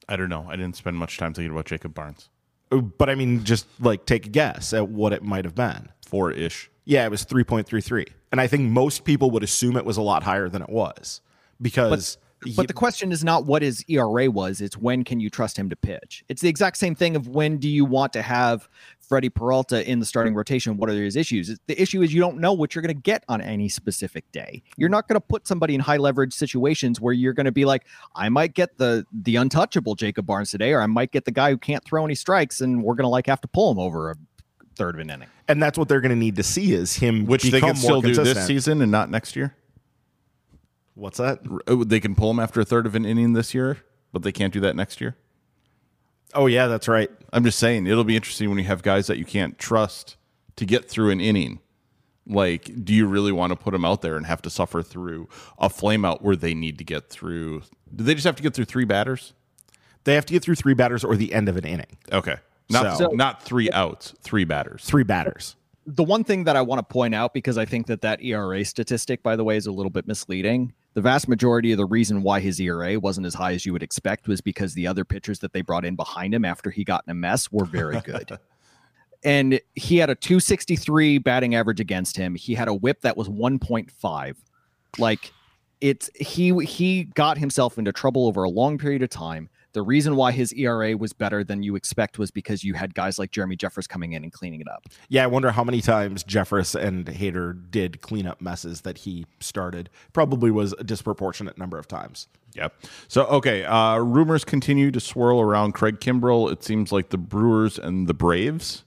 I don't know. I didn't spend much time thinking about Jacob Barnes. Oh, but I mean, just like take a guess at what it might have been. Four ish. Yeah, it was 3.33. And I think most people would assume it was a lot higher than it was because. But- but the question is not what his ERA was, it's when can you trust him to pitch? It's the exact same thing of when do you want to have Freddie Peralta in the starting rotation? What are his issues? The issue is you don't know what you're going to get on any specific day. You're not going to put somebody in high leverage situations where you're going to be like, I might get the the untouchable Jacob Barnes today, or I might get the guy who can't throw any strikes, and we're going to like have to pull him over a third of an inning. And that's what they're going to need to see is him, which they can still do this season and not next year. What's that? Uh, they can pull him after a third of an inning this year, but they can't do that next year. Oh yeah, that's right. I'm just saying it'll be interesting when you have guys that you can't trust to get through an inning. Like, do you really want to put them out there and have to suffer through a flameout where they need to get through? Do they just have to get through three batters? They have to get through three batters or the end of an inning. Okay, not so, not three outs, three batters. Three batters the one thing that I want to point out, because I think that that ERA statistic, by the way, is a little bit misleading. The vast majority of the reason why his ERA wasn't as high as you would expect was because the other pitchers that they brought in behind him after he got in a mess were very good. and he had a 263 batting average against him. He had a whip that was 1.5. Like it's he he got himself into trouble over a long period of time. The reason why his ERA was better than you expect was because you had guys like Jeremy Jeffress coming in and cleaning it up. Yeah, I wonder how many times Jeffress and Hader did clean up messes that he started. Probably was a disproportionate number of times. Yep. So okay, uh, rumors continue to swirl around Craig Kimbrel. It seems like the Brewers and the Braves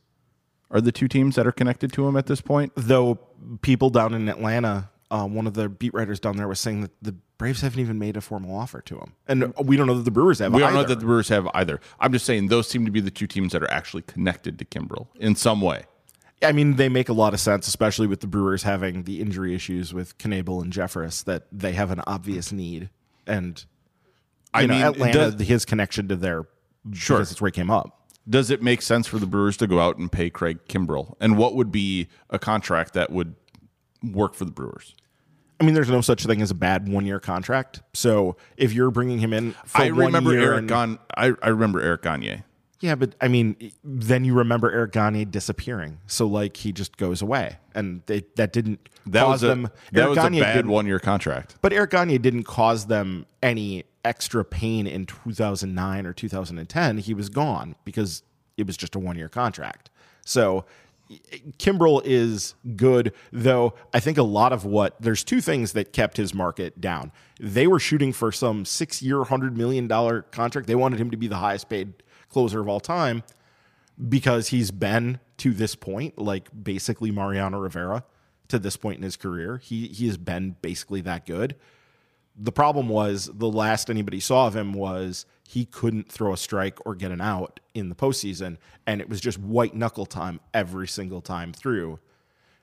are the two teams that are connected to him at this point. Though people down in Atlanta uh, one of the beat writers down there was saying that the Braves haven't even made a formal offer to him, and we don't know that the Brewers have. We don't know that the Brewers have either. I'm just saying those seem to be the two teams that are actually connected to Kimbrel in some way. I mean, they make a lot of sense, especially with the Brewers having the injury issues with Knebel and Jeffress, that they have an obvious need, and I know, mean, Atlanta, does, his connection to their sure, because it's where he came up. Does it make sense for the Brewers to go out and pay Craig Kimbrel? And what would be a contract that would work for the Brewers? I mean, there's no such thing as a bad one year contract. So if you're bringing him in, I remember Eric Gagne. I, I remember Eric Gagne. Yeah, but I mean, then you remember Eric Gagne disappearing. So like he just goes away, and they, that didn't that cause was a, them. That Eric was Gagne a bad one year contract. But Eric Gagne didn't cause them any extra pain in 2009 or 2010. He was gone because it was just a one year contract. So Kimbrel is good, though I think a lot of what there's two things that kept his market down. They were shooting for some six year, $100 million contract. They wanted him to be the highest paid closer of all time because he's been to this point, like basically Mariano Rivera to this point in his career. He he has been basically that good. The problem was the last anybody saw of him was he couldn't throw a strike or get an out in the postseason, and it was just white knuckle time every single time through.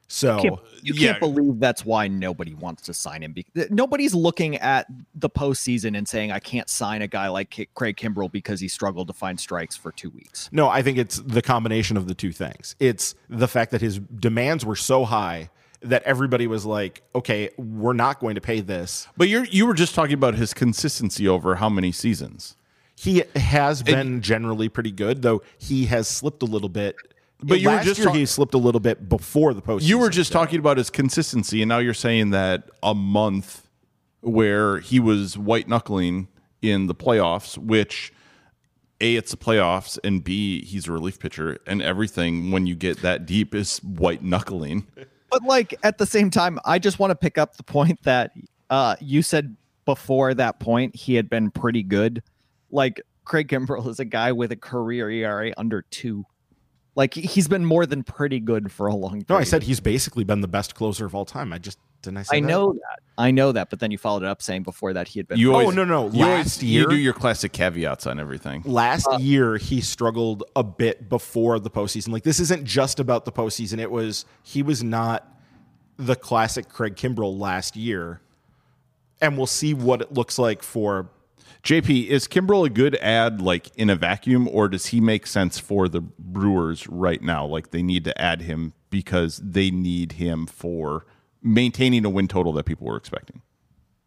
So can't, you yeah. can't believe that's why nobody wants to sign him. Because nobody's looking at the postseason and saying, "I can't sign a guy like Craig Kimbrel because he struggled to find strikes for two weeks." No, I think it's the combination of the two things. It's the fact that his demands were so high that everybody was like, "Okay, we're not going to pay this." But you're you were just talking about his consistency over how many seasons? He has been generally pretty good, though he has slipped a little bit. But you were Last just year talk- he slipped a little bit before the postseason. You were just so. talking about his consistency, and now you're saying that a month where he was white knuckling in the playoffs, which a it's the playoffs, and b he's a relief pitcher, and everything when you get that deep is white knuckling. But like at the same time, I just want to pick up the point that uh, you said before that point he had been pretty good. Like Craig Kimbrel is a guy with a career ERA under two. Like he- he's been more than pretty good for a long time. No, I said he's basically been the best closer of all time. I just didn't I say I that? know that. I know that, but then you followed it up saying before that he had been. You Oh, no, no, You, always, last you do your classic caveats on everything. Last Uh, year he struggled a bit before the postseason. Like this isn't just about the postseason. It was he was not the classic Craig Kimbrel last year. And we'll see what it looks like for JP, is Kimbrel a good ad like in a vacuum, or does he make sense for the Brewers right now? Like they need to add him because they need him for maintaining a win total that people were expecting.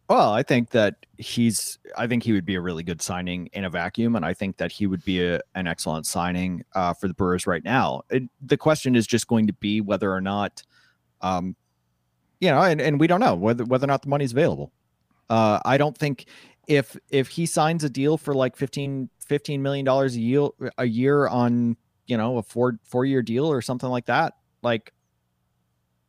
Well, I think that he's. I think he would be a really good signing in a vacuum, and I think that he would be a, an excellent signing uh, for the Brewers right now. It, the question is just going to be whether or not, um, you know, and, and we don't know whether whether or not the money's available. Uh, I don't think if if he signs a deal for like 15, 15 million dollars a year a year on you know a four four year deal or something like that, like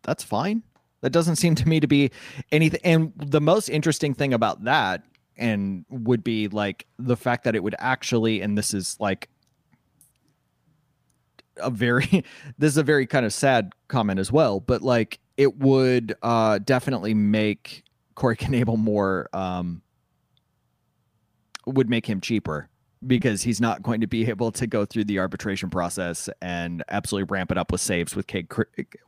that's fine. That doesn't seem to me to be anything. And the most interesting thing about that and would be like the fact that it would actually, and this is like a very, this is a very kind of sad comment as well, but like it would uh, definitely make Corey Knebel more, um, would make him cheaper because he's not going to be able to go through the arbitration process and absolutely ramp it up with saves with Kate,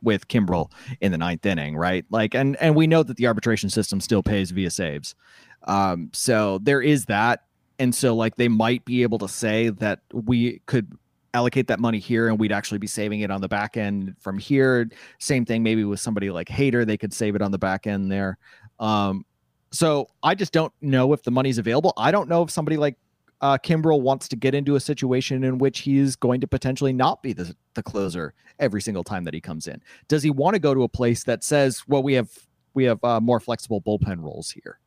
with Kimbrel in the ninth inning, right? Like, and and we know that the arbitration system still pays via saves, um, so there is that, and so like they might be able to say that we could allocate that money here and we'd actually be saving it on the back end from here. Same thing maybe with somebody like Hader, they could save it on the back end there. Um, so I just don't know if the money's available. I don't know if somebody like uh, Kimbrel wants to get into a situation in which he's going to potentially not be the, the closer every single time that he comes in. Does he want to go to a place that says, "Well, we have we have uh, more flexible bullpen roles here"?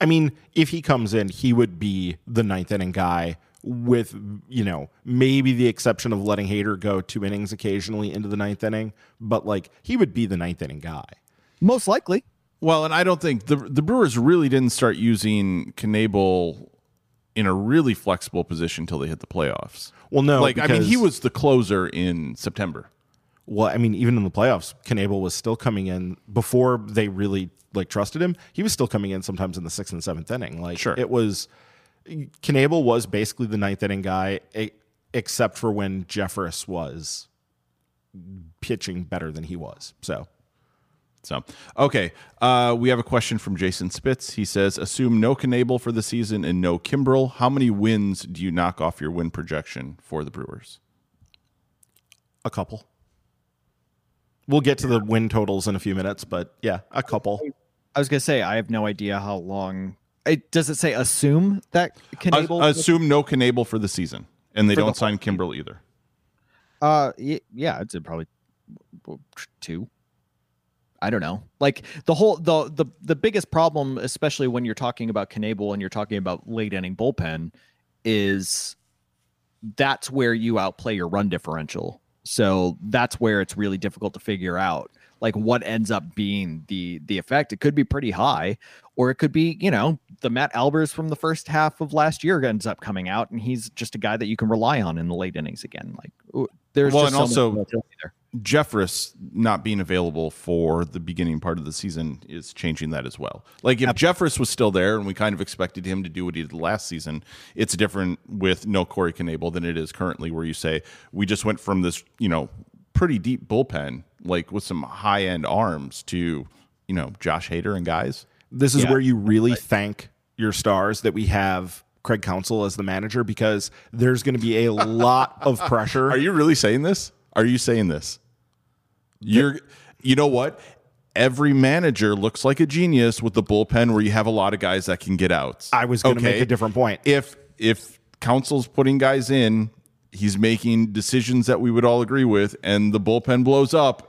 I mean, if he comes in, he would be the ninth inning guy with, you know, maybe the exception of letting Hader go two innings occasionally into the ninth inning, but like he would be the ninth inning guy. Most likely. Well, and I don't think the the Brewers really didn't start using Knebel in a really flexible position until they hit the playoffs. Well, no, like I mean, he was the closer in September. Well, I mean, even in the playoffs, Knebel was still coming in before they really like trusted him. He was still coming in sometimes in the sixth and seventh inning. Like Sure. it was Knebel was basically the ninth inning guy, except for when Jeffress was pitching better than he was. So So, okay, uh, we have a question from Jason Spitz. He says, "Assume no Knebel for the season and no Kimbrel. How many wins do you knock off your win projection for the Brewers?" a couple. We'll get to the win totals in a few minutes, but yeah, a couple. I was gonna say I have no idea how long. It does it say assume that As- Knebel? assume no Knebel for the season, and they don't sign Kimbrel either. Uh, y- yeah, it's probably two. I don't know. Like the whole the the the biggest problem, especially when you're talking about Knebel and you're talking about late inning bullpen, is that's where you outplay your run differential. So that's where it's really difficult to figure out like what ends up being the the effect. It could be pretty high, or it could be you know the Matt Albers from the first half of last year ends up coming out, and he's just a guy that you can rely on in the late innings again. Like there's Well, and so also-. Jeffress not being available for the beginning part of the season is changing that as well. Like if Jeffress was still there and we kind of expected him to do what he did last season, it's different with no Corey Knebel than it is currently, where you say we just went from this, you know, pretty deep bullpen, like with some high end arms, to you know Josh Hader and guys. This is Yeah. where you really thank your stars that we have Craig Counsell as the manager because there's going to be a lot of pressure. Are you really saying this? Are you saying this? You're, you know what? Every manager looks like a genius with the bullpen where you have a lot of guys that can get outs. I was going to make a different point. If if Counsell's putting guys in, he's making decisions that we would all agree with, and the bullpen blows up.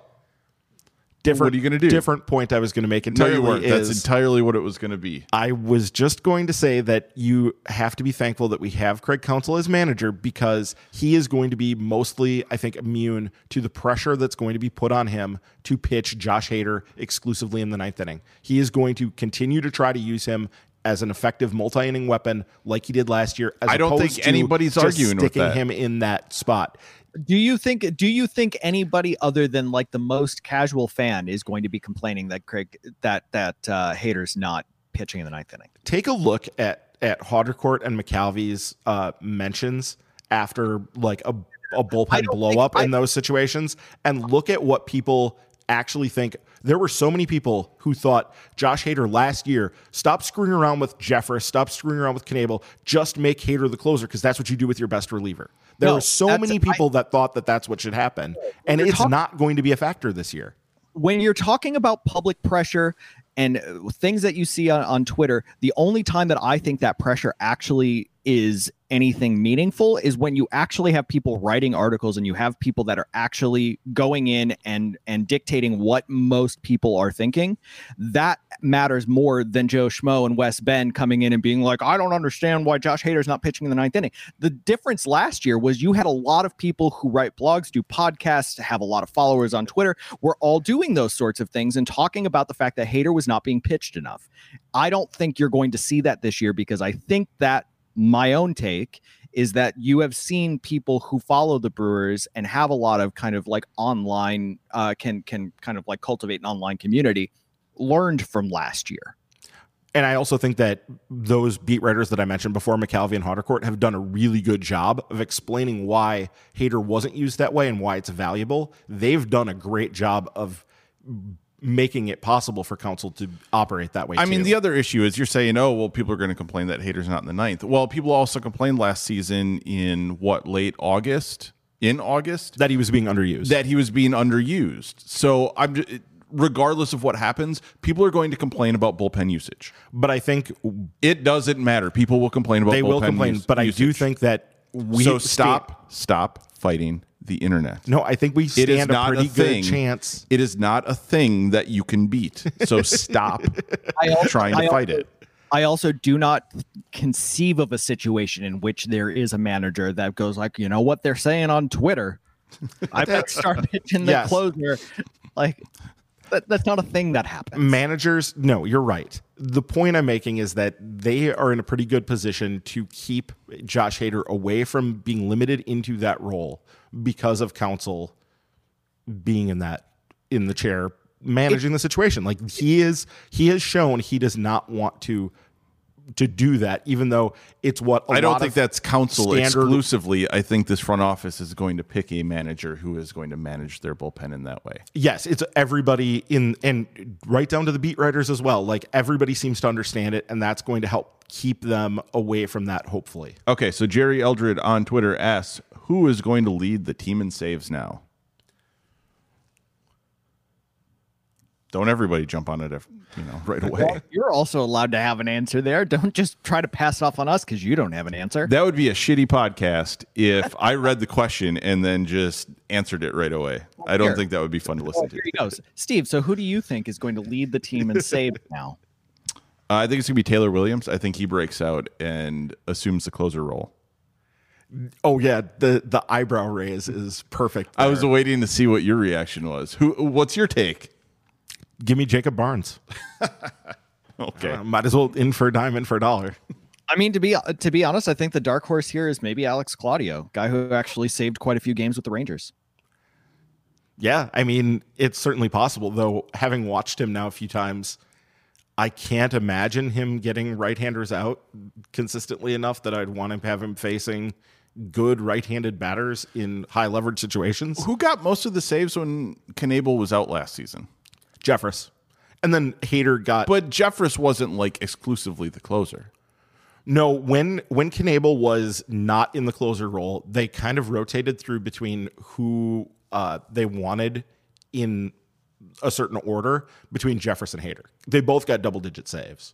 Different, what are you gonna do? Different point I was going to make No, entirely you weren't. That's entirely what it was going to be. I was just going to say that you have to be thankful that we have Craig Counsell as manager because he is going to be mostly, I think, immune to the pressure that's going to be put on him to pitch Josh Hader exclusively in the ninth inning. He is going to continue to try to use him as an effective multi-inning weapon like he did last year. As I don't think anybody's arguing with sticking that. him in that spot. Do you think do you think anybody other than like the most casual fan is going to be complaining that Craig that that uh Hader's not pitching in the ninth inning? take a look at at Haudricourt and McCalvy's uh, mentions after like a, a bullpen blow think- up I- in those situations and look at what people actually think. There were so many people who thought Josh Hader last year, stop screwing around with Jeffress, stop screwing around with Knable, just make Hader the closer because that's what you do with your best reliever. There No, were so many people that thought that that's what should happen, and it's talk- not going to be a factor this year. when you're talking about public pressure and uh, things that you see on, on Twitter, the only time that I think that pressure actually is anything meaningful is when you actually have people writing articles and you have people that are actually going in and and dictating what most people are thinking. That matters more than Joe Schmo and Wes Ben coming in and being like, I don't understand why Josh Hader's not pitching in the ninth inning. The difference last year was you had a lot of people who write blogs, do podcasts, have a lot of followers on Twitter we're all doing those sorts of things and talking about the fact that Hader was not being pitched enough. I don't think you're going to see that this year because I think that my own take is that you have seen people who follow the Brewers and have a lot of kind of like online uh, can can kind of like cultivate an online community learned from last year. And I also think that those beat writers that I mentioned before, McCalvy and Haudricourt, have done a really good job of explaining why Hader wasn't used that way and why it's valuable. They've done a great job of making it possible for Counsell to operate that way. I mean, the other issue is you're saying, oh, well, people are going to complain that Hader's not in the ninth. Well, people also complained last season in what, late August? In August? that he was being underused. that he was being underused. So I'm ju- regardless of what happens, people are going to complain about bullpen usage. but I think It doesn't matter. People will complain about they will complain. use- but I do think that we so stop stop fighting the internet. no, I think we It is stand a not pretty a good chance. It is not a thing that you can beat. So stop also- trying to I fight also- it. I also do not conceive of a situation in which there is a manager that goes like, you know what they're saying on Twitter. I better start pitching the Yes. closer. Like that, that's not a thing that happens. managers no you're right the point i'm making is that they are in a pretty good position to keep josh hader away from being limited into that role because of Counsell being in that in the chair managing the situation like he is he has shown he does not want to to do that even though it's what I I don't think that's Counsell standard- exclusively. I think this front office is going to pick a manager who is going to manage their bullpen in that way. Yes, it's everybody in and right down to the beat writers as well. Like everybody seems to understand it, and that's going to help keep them away from that. Hopefully, Okay, so Jerry Eldred on Twitter asks, "Who is going to lead the team in saves now?" Don't everybody jump on it, if, you know, right away. You're also allowed to have an answer there. Don't just try to pass it off on us because you don't have an answer. That would be a shitty podcast if I read the question and then just answered it right away. I don't Here. think that would be fun to listen to. Here he goes. Steve, so who do you think is going to lead the team and save now? Uh, I think it's going to be Taylor Williams. I think he breaks out and assumes the closer role. oh yeah, the the eyebrow raise is perfect. I was waiting to see what your reaction was. Who? What's your take? Give me Jacob Barnes. Okay. Uh, might as well in for a dime, in for a dollar. I mean, to be to be honest, I think the dark horse here is maybe Alex Claudio, guy who actually saved quite a few games with the Rangers. Yeah, I mean, it's certainly possible, though, having watched him now a few times, I can't imagine him getting right handers out consistently enough that I'd want to have him facing good right handed batters in high leverage situations. Who got most of the saves when Knebel was out last season? Jeffress. And then Hader got But Jeffress wasn't like exclusively the closer. No, when when Knebel was not in the closer role, they kind of rotated through between who uh, they wanted in a certain order between Jefferson and Hader. They both got double digit saves.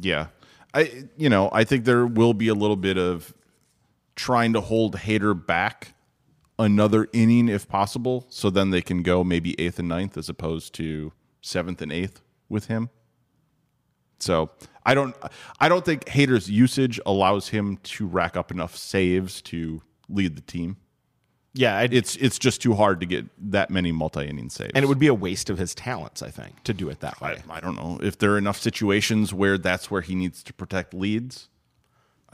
Yeah. I you know, I think there will be a little bit of trying to hold Hader back another inning if possible, so then they can go maybe eighth and ninth as opposed to seventh and eighth with him. So I don't I don't think Hader's usage allows him to rack up enough saves to lead the team. Yeah, I'd, It's it's just too hard to get that many multi inning saves. and it would be a waste of his talents, I think, to do it that way. I, I don't know if there are enough situations where that's where he needs to protect leads.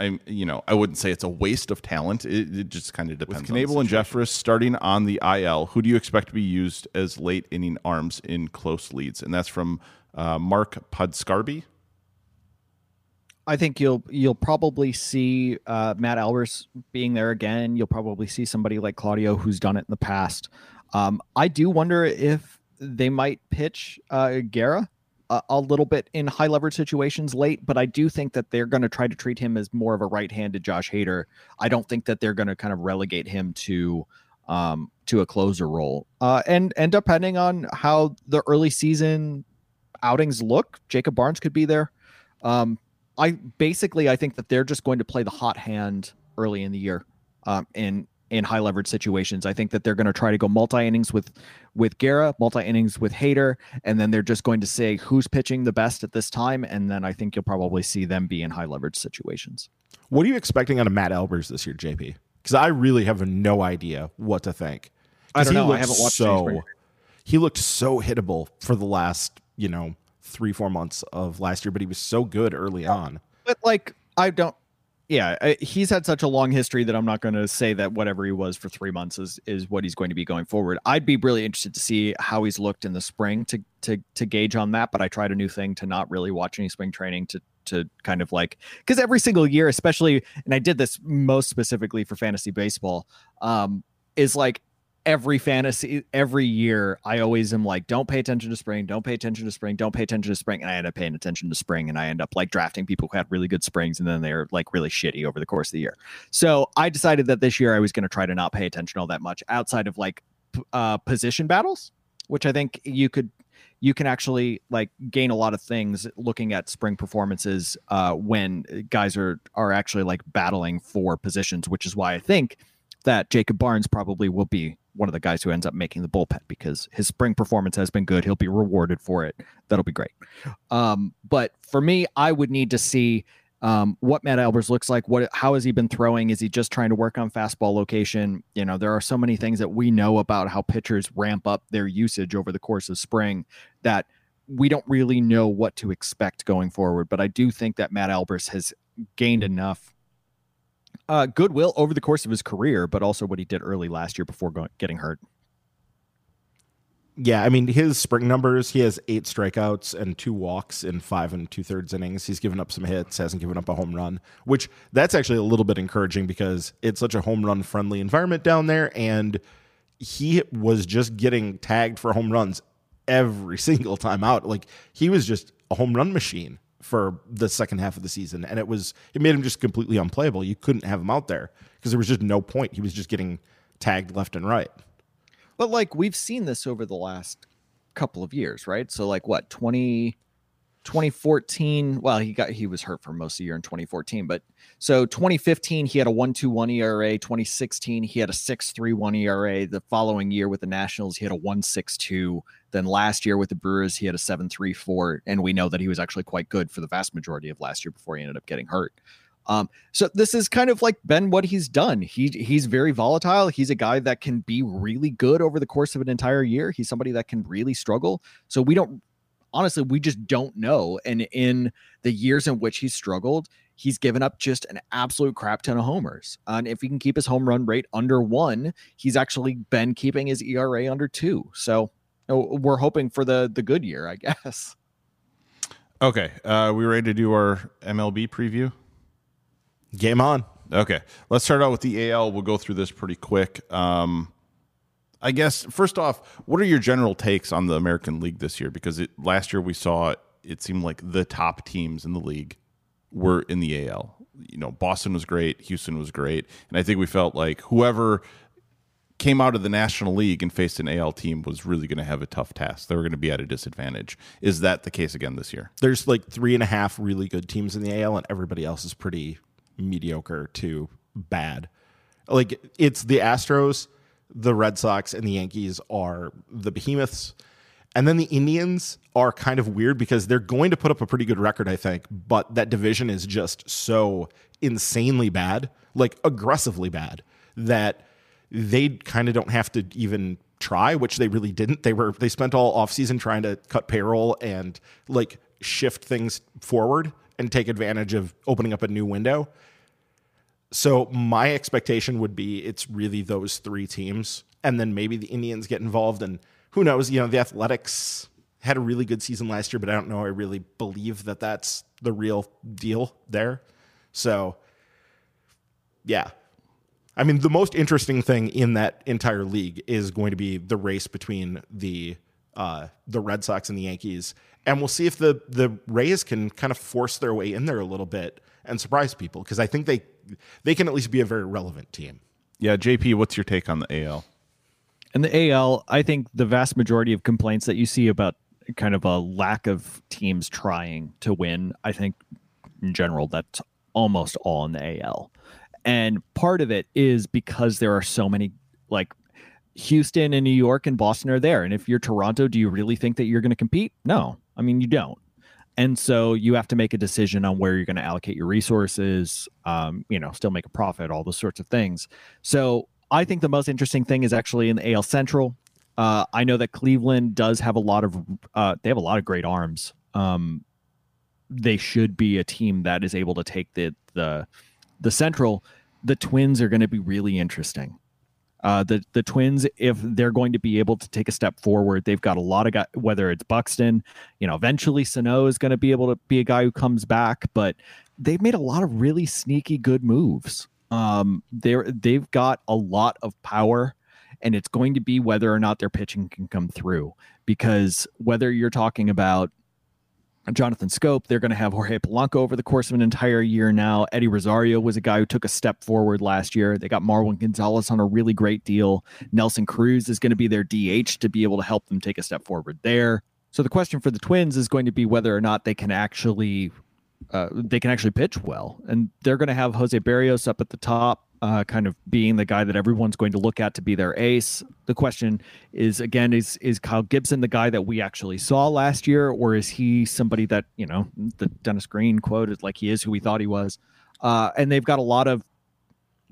I'm, you know, I wouldn't say it's a waste of talent. It, it just kind of depends. With Knebel and Jeffress starting on the IL, who do you expect to be used as late inning arms in close leads? And that's from uh, Mark Podscarby. I think you'll you'll probably see uh, Matt Albers being there again. You'll probably see somebody like Claudio who's done it in the past. Um, I do wonder if they might pitch uh, Guerra a, little bit in high leverage situations late, but I do think that they're going to try to treat him as more of a right-handed Josh Hader. I don't think that they're going to kind of relegate him to um, to a closer role. Uh, and and depending on how the early season outings look, Jacob Barnes could be there. Um, I basically I think that they're just going to play the hot hand early in the year um, in in high leverage situations. I think that they're going to try to go multi innings with with Guerra, multi innings with Hader, and then they're just going to say who's pitching the best at this time, and then I think you'll probably see them be in high leverage situations. What are you expecting out of Matt Albers this year, JP? Because I really have no idea what to think. I don't know. I haven't watched so. He looked so hittable for the last, you know, three four months of last year, but he was so good early on. But like I don't. Yeah, I, he's had such a long history that I'm not going to say that whatever he was for three months is is what he's going to be going forward. I'd be really interested to see how he's looked in the spring to to to gauge on that. But I tried a new thing to not really watch any spring training to to kind of like because every single year, especially, and I did this most specifically for fantasy baseball, um, is like every fantasy every year i always am like don't pay attention to spring don't pay attention to spring don't pay attention to spring and i end up paying attention to spring and i end up like drafting people who had really good springs and then they're like really shitty over the course of the year. So i decided that this year i was going to try to not pay attention all that much outside of like uh position battles which i think you could you can actually like gain a lot of things looking at spring performances uh when guys are are actually like battling for positions which is why i think that Jacob Barnes probably will be one of the guys who ends up making the bullpen because his spring performance has been good. He'll be rewarded for it. That'll be great. Um, but for me, I would need to see um, what Matt Albers looks like. What how has he been throwing? Is he just trying to work on fastball location? You know, there are so many things that we know about how pitchers ramp up their usage over the course of spring that we don't really know what to expect going forward. But I do think that Matt Albers has gained enough uh, goodwill over the course of his career, but also what he did early last year before going, getting hurt. Yeah, I mean his spring numbers. He has eight strikeouts and two walks in five and two thirds innings. He's given up some hits, hasn't given up a home run, which that's actually a little bit encouraging because it's such a home run friendly environment down there, and he was just getting tagged for home runs every single time out. Like he was just a home run machine for the second half of the season, and it was it made him just completely unplayable. You couldn't have him out there because there was just no point. He was just getting tagged left and right. But like we've seen this over the last couple of years, right? So like what 20 2014, well, he got he was hurt for most of the year in 2014, but so 2015 he had a 1.21 ERA, 2016 he had a 6.31 ERA, the following year with the Nationals he had a 1.62, then last year with the Brewers he had a 7.34 and we know that he was actually quite good for the vast majority of last year before he ended up getting hurt. Um, so this is kind of like been what he's done. He he's very volatile. He's a guy that can be really good over the course of an entire year. He's somebody that can really struggle. So we don't honestly we just don't know. And in the years in which he struggled, he's given up just an absolute crap ton of homers. And if he can keep his home run rate under one, he's actually been keeping his ERA under two. So we're hoping for the the good year, I guess. Okay, uh, we ready to do our MLB preview? Game on. Okay, let's start out with the AL. We'll go through this pretty quick. Um, I guess first off, what are your general takes on the American League this year? Because it, last year we saw it seemed like the top teams in the league were in the AL. You know, Boston was great, Houston was great, and I think we felt like whoever came out of the National League and faced an AL team was really going to have a tough task. They were going to be at a disadvantage. Is that the case again this year? There's like three and a half really good teams in the AL, and everybody else is pretty mediocre to bad. Like it's the Astros, the Red Sox, and the Yankees are the behemoths. And then the Indians are kind of weird because they're going to put up a pretty good record, I think, but that division is just so insanely bad, like aggressively bad, that they kind of don't have to even try, which they really didn't. They were they spent all offseason trying to cut payroll and like shift things forward and take advantage of opening up a new window. So my expectation would be it's really those three teams, and then maybe the Indians get involved, and who knows? You know, the Athletics had a really good season last year, but I don't know. I really believe that that's the real deal there. So, yeah, I mean, the most interesting thing in that entire league is going to be the race between the uh, the Red Sox and the Yankees, and we'll see if the the Rays can kind of force their way in there a little bit and surprise people because I think they they can at least be a very relevant team. Yeah, JP, what's your take on the AL? And the AL, I think the vast majority of complaints that you see about kind of a lack of teams trying to win, I think in general that's almost all in the AL. And part of it is because there are so many like Houston and New York and Boston are there. And if you're Toronto, do you really think that you're going to compete? No. I mean, you don't. And so you have to make a decision on where you're going to allocate your resources, um, you know, still make a profit, all those sorts of things. So I think the most interesting thing is actually in the AL Central. Uh, I know that Cleveland does have a lot of, uh, they have a lot of great arms. Um, they should be a team that is able to take the, the, the Central, the Twins are going to be really interesting. Uh, the the Twins, if they're going to be able to take a step forward, they've got a lot of guys. Whether it's Buxton, you know, eventually Sano is going to be able to be a guy who comes back, but they've made a lot of really sneaky good moves. Um, they're they've got a lot of power, and it's going to be whether or not their pitching can come through. Because whether you're talking about Jonathan Schoop. They're going to have Jorge Polanco over the course of an entire year now. Eddie Rosario was a guy who took a step forward last year. They got Marwin Gonzalez on a really great deal. Nelson Cruz is going to be their DH to be able to help them take a step forward there. So the question for the Twins is going to be whether or not they can actually uh, they can actually pitch well, and they're going to have Jose Berrios up at the top uh, kind of being the guy that everyone's going to look at to be their ace. The question is again, is is Kyle Gibson the guy that we actually saw last year, or is he somebody that you know the Dennis Green quote is like he is who we thought he was? Uh, and they've got a lot of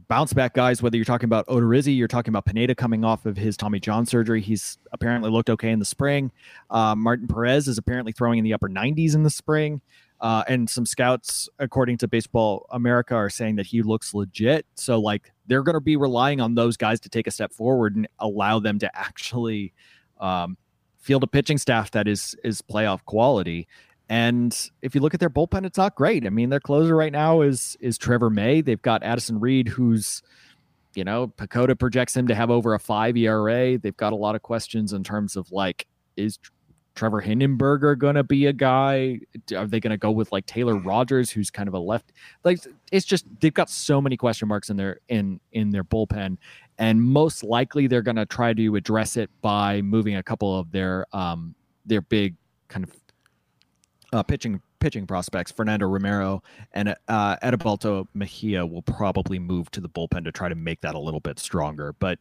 bounce back guys. Whether you're talking about Odorizzi, you're talking about Pineda coming off of his Tommy John surgery. He's apparently looked okay in the spring. Uh, Martin Perez is apparently throwing in the upper 90s in the spring. Uh, and some scouts, according to Baseball America, are saying that he looks legit. So, like, they're going to be relying on those guys to take a step forward and allow them to actually um, field a pitching staff that is is playoff quality. And if you look at their bullpen, it's not great. I mean, their closer right now is is Trevor May. They've got Addison Reed, who's you know, PECOTA projects him to have over a five ERA. They've got a lot of questions in terms of like, is Trevor Hildenberger going to be a guy? Are they going to go with like Taylor Rogers, who's kind of a left? Like it's just they've got so many question marks in their in in their bullpen, and most likely they're going to try to address it by moving a couple of their um their big kind of uh, pitching pitching prospects. Fernando Romero and uh, Adalberto Mejia will probably move to the bullpen to try to make that a little bit stronger, but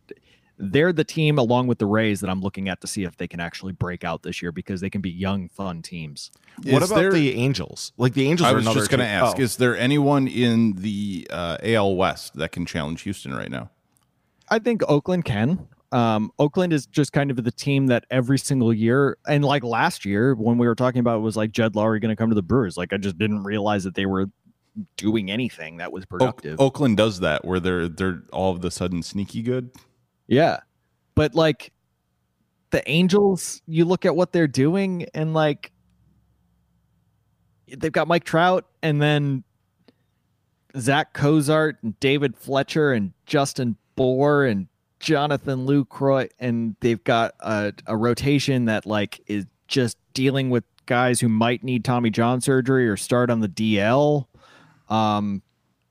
they're the team along with the Rays that I'm looking at to see if they can actually break out this year because they can be young, fun teams. Is what about there, the Angels? Like the Angels. Are another. I was just going to ask: oh. Is there anyone in the uh, AL West that can challenge Houston right now? I think Oakland can. Um, Oakland is just kind of the team that every single year, and like last year when we were talking about, it was like Jed Lowrie going to come to the Brewers. Like I just didn't realize that they were doing anything that was Oak- productive. Oakland does that where they're they're all of a sudden sneaky good. Yeah. But like the Angels, you look at what they're doing and like they've got Mike Trout and then Zach Cozart and David Fletcher and Justin Bour and Jonathan Lucroy and they've got a, a rotation that like is just dealing with guys who might need Tommy John surgery or start on the DL. Um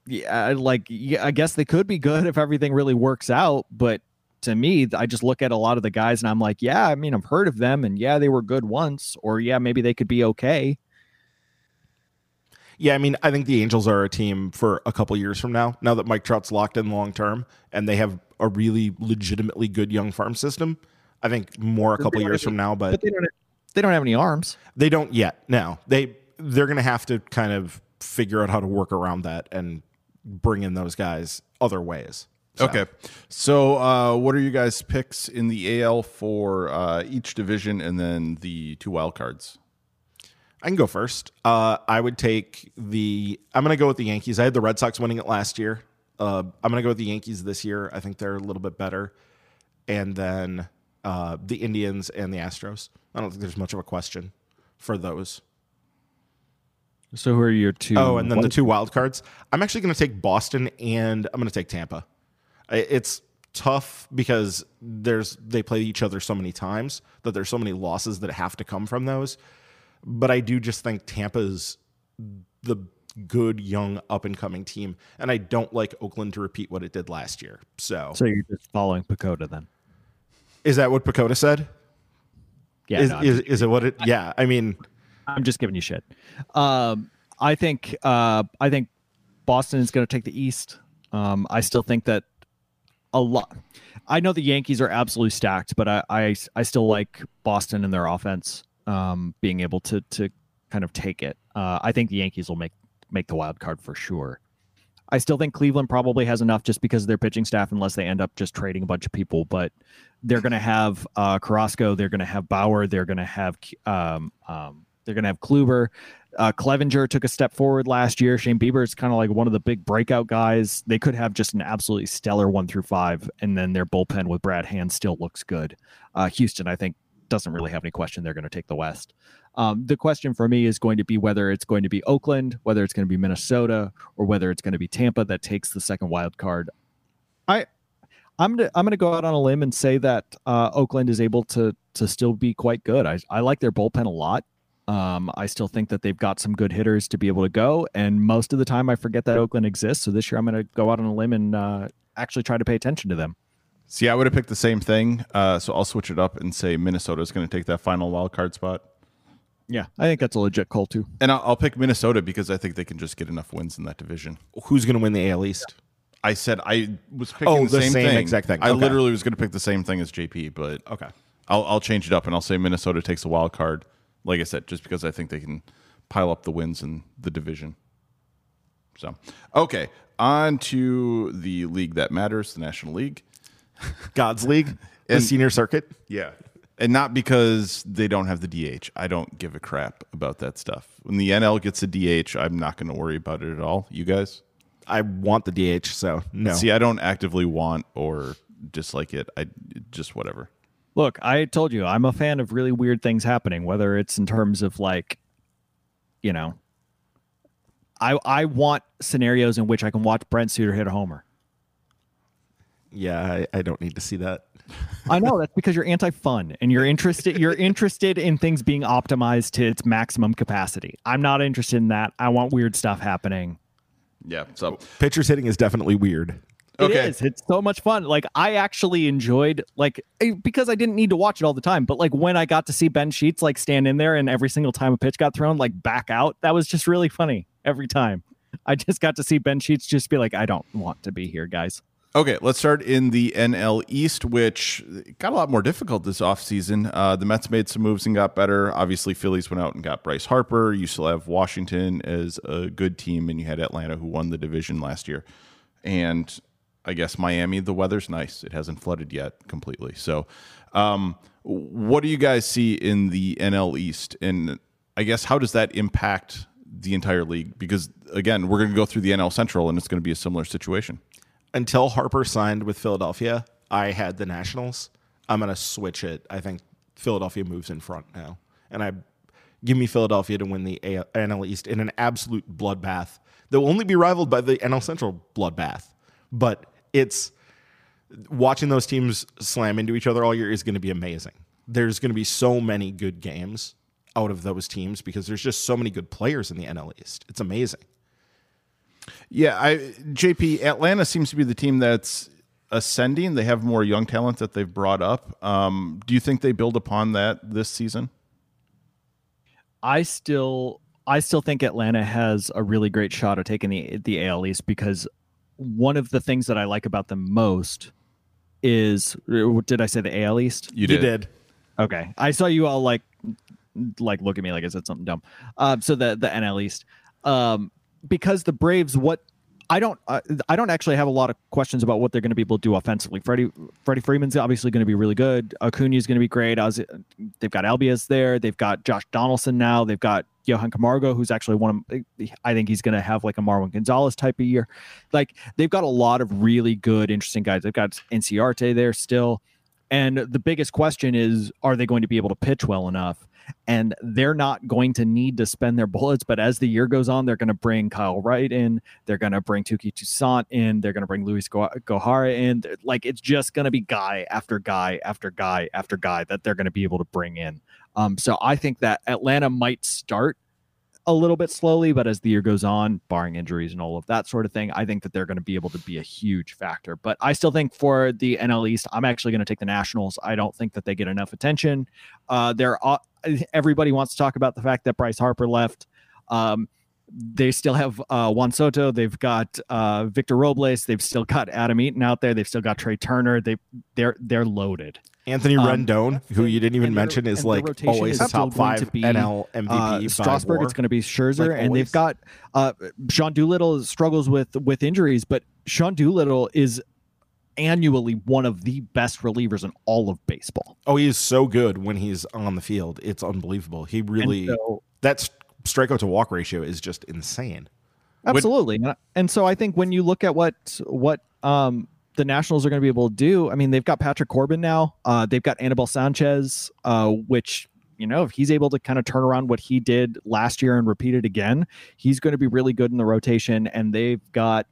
yeah, like yeah, I guess they could be good if everything really works out, but to me, I just look at a lot of the guys and I'm like, yeah, I mean, I've heard of them and yeah, they were good once, or yeah, maybe they could be okay. Yeah, I mean, I think the Angels are a team for a couple years from now. Now that Mike Trout's locked in long term, and they have a really legitimately good young farm system. I think more a couple years from now, but But they don't they don't have any arms. they don't yet. Now they they're going to have to kind of figure out how to work around that and bring in those guys other ways. So, Okay. So, uh, what are you guys' picks in the AL for uh, each division and then the two wild cards? I can go first. Uh, I would take the. I'm going to go with the Yankees. I had the Red Sox winning it last year. Uh, I'm going to go with the Yankees this year. I think they're a little bit better. And then uh, the Indians and the Astros. I don't think there's much of a question for those. So who are your two? Oh, and then the two wild cards. I'm actually going to take Boston and I'm going to take Tampa. I- It's tough because there's they play each other so many times that there's so many losses that have to come from those. But I do just think Tampa's the good young up and coming team, and I don't like Oakland to repeat what it did last year. So, So you're just following PECOTA then? is that what PECOTA said? Yeah, is, no, is, is it what it? Yeah, I mean, I'm just giving you shit. Um, I think uh, I think Boston is going to take the East. Um, I still think that a lot. I know the Yankees are absolutely stacked, but I I, I still like Boston and their offense um, being able to to kind of take it. Uh, I think the Yankees will make make the wild card for sure. I still think Cleveland probably has enough just because of their pitching staff, unless they end up just trading a bunch of people. But they're going to have uh, Carrasco, they're going to have Bauer, they're going to have um, um, they're going to have Kluber. Uh, Clevinger took a step forward last year. Shane Bieber is kind of like one of the big breakout guys. They could have just an absolutely stellar one through five, and then their bullpen with Brad Hand still looks good. Uh, Houston, I think, doesn't really have any question. They're going to take the West. Um, the question for me is going to be whether it's going to be Oakland, whether it's going to be Minnesota, or whether it's going to be Tampa that takes the second wild card. I, I'm gonna I'm gonna go out on a limb and say that uh, Oakland is able to to still be quite good. I I like their bullpen a lot. Um, I still think that they've got some good hitters to be able to go, and most of the time I forget that Oakland exists. So this year I'm going to go out on a limb and uh, actually try to pay attention to them. See, I would have picked the same thing. Uh, so I'll switch it up and say Minnesota is going to take that final wild card spot. Yeah, I think that's a legit call too. And I'll, I'll pick Minnesota because I think they can just get enough wins in that division. who's going to win the AL East? I said I was picking Oh, the, the same, same thing. exact thing. I Okay. literally was going to pick the same thing as JP, but Okay. I'll, I'll change it up and I'll say Minnesota takes a wild card. Like I said, just because I think they can pile up the wins in the division. So, okay, on to the league that matters, the National League. God's League, the senior circuit. Yeah. And not because they don't have the DH. I don't give a crap about that stuff. When the NL gets a DH, I'm not going to worry about it at all. You guys? I want the DH, so no. See, I don't actively want or dislike it. I just whatever. Look, I told you I'm a fan of really weird things happening, whether it's in terms of like, you know, I I want scenarios in which I can watch Brent Suter hit a homer. yeah, I, I don't need to see that. I know that's because you're anti-fun and you're interested you're interested in things being optimized to its maximum capacity. I'm not interested in that. I want weird stuff happening. Yeah. So Pitchers hitting is definitely weird. It Okay. is. It's so much fun. Like I actually enjoyed like because I didn't need to watch it all the time, but like when I got to see Ben Sheets like stand in there and every single time a pitch got thrown, like back out, that was just really funny every time. I just got to see Ben Sheets just be like, I don't want to be here, guys. Okay, let's start in the NL East, which got a lot more difficult this offseason. Uh, the Mets made some moves and got better. Obviously, Phillies went out and got Bryce Harper. You still have Washington as a good team, and you had Atlanta who won the division last year. And I guess Miami, the weather's nice. It hasn't flooded yet completely. So, um, what do you guys see in the NL East? And I guess how does that impact the entire league because again, we're going to go through the NL Central and it's going to be a similar situation. Until Harper signed with Philadelphia, I had the Nationals. I'm going to switch it. I think Philadelphia moves in front now, and I give me Philadelphia to win the NL East in an absolute bloodbath that will only be rivaled by the NL Central bloodbath. But it's watching those teams slam into each other all year is going to be amazing. There's going to be so many good games out of those teams because there's just so many good players in the NL East. It's amazing. Yeah, I JP Atlanta seems to be the team that's ascending. They have more young talent that they've brought up. Um, do you think they build upon that this season? I still I still think Atlanta has a really great shot of taking the the AL East because one of the things that I like about them most is did I say the AL East? You did. You did. Okay, I saw you all like like look at me like I said something dumb. Um, so the the NL East, um, because the Braves, what I don't uh, I don't actually have a lot of questions about what they're going to be able to do offensively. Freddie Freddie Freeman's obviously going to be really good. Acuna is going to be great. They've got Albies there. They've got Josh Donaldson now. They've got Johan Camargo, who's actually one of I think he's going to have like a Marwin Gonzalez type of year. Like they've got a lot of really good, interesting guys. They've got Inciarte there still. And the biggest question is, are they going to be able to pitch well enough? And they're not going to need to spend their bullets. But as the year goes on, they're going to bring Kyle Wright in, they're going to bring Touki Toussaint in, they're going to bring Luis Gohara in. Like it's just going to be guy after guy after guy after guy that they're going to be able to bring in. Um, so I think that Atlanta might start a little bit slowly, but as the year goes on, barring injuries and all of that sort of thing, I think that they're going to be able to be a huge factor. But I still think for the NL East, I'm actually going to take the Nationals. I don't think that they get enough attention. Uh, uh, everybody wants to talk about the fact that Bryce Harper left. Um, they still have uh, Juan Soto. They've got uh, Victor Robles. They've still got Adam Eaton out there. They've still got Trea Turner. They they're they're loaded. Anthony um, Rendon, who you didn't even mention, is like always is top five to be, NL MVP. Uh, Strasburg, it's going to be Scherzer, Like and they've got uh, Sean Doolittle struggles with with injuries, but Sean Doolittle is annually one of the best relievers in all of baseball. Oh, he is so good when he's on the field. It's unbelievable. He really so- that's strikeout to walk ratio is just insane. Absolutely. And- and so I think when you look at what what um the Nationals are going to be able to do, I mean, they've got Patrick Corbin now. Uh, they've got Anibal Sanchez, uh, which you know, if he's able to kind of turn around what he did last year and repeat it again, he's going to be really good in the rotation. And they've got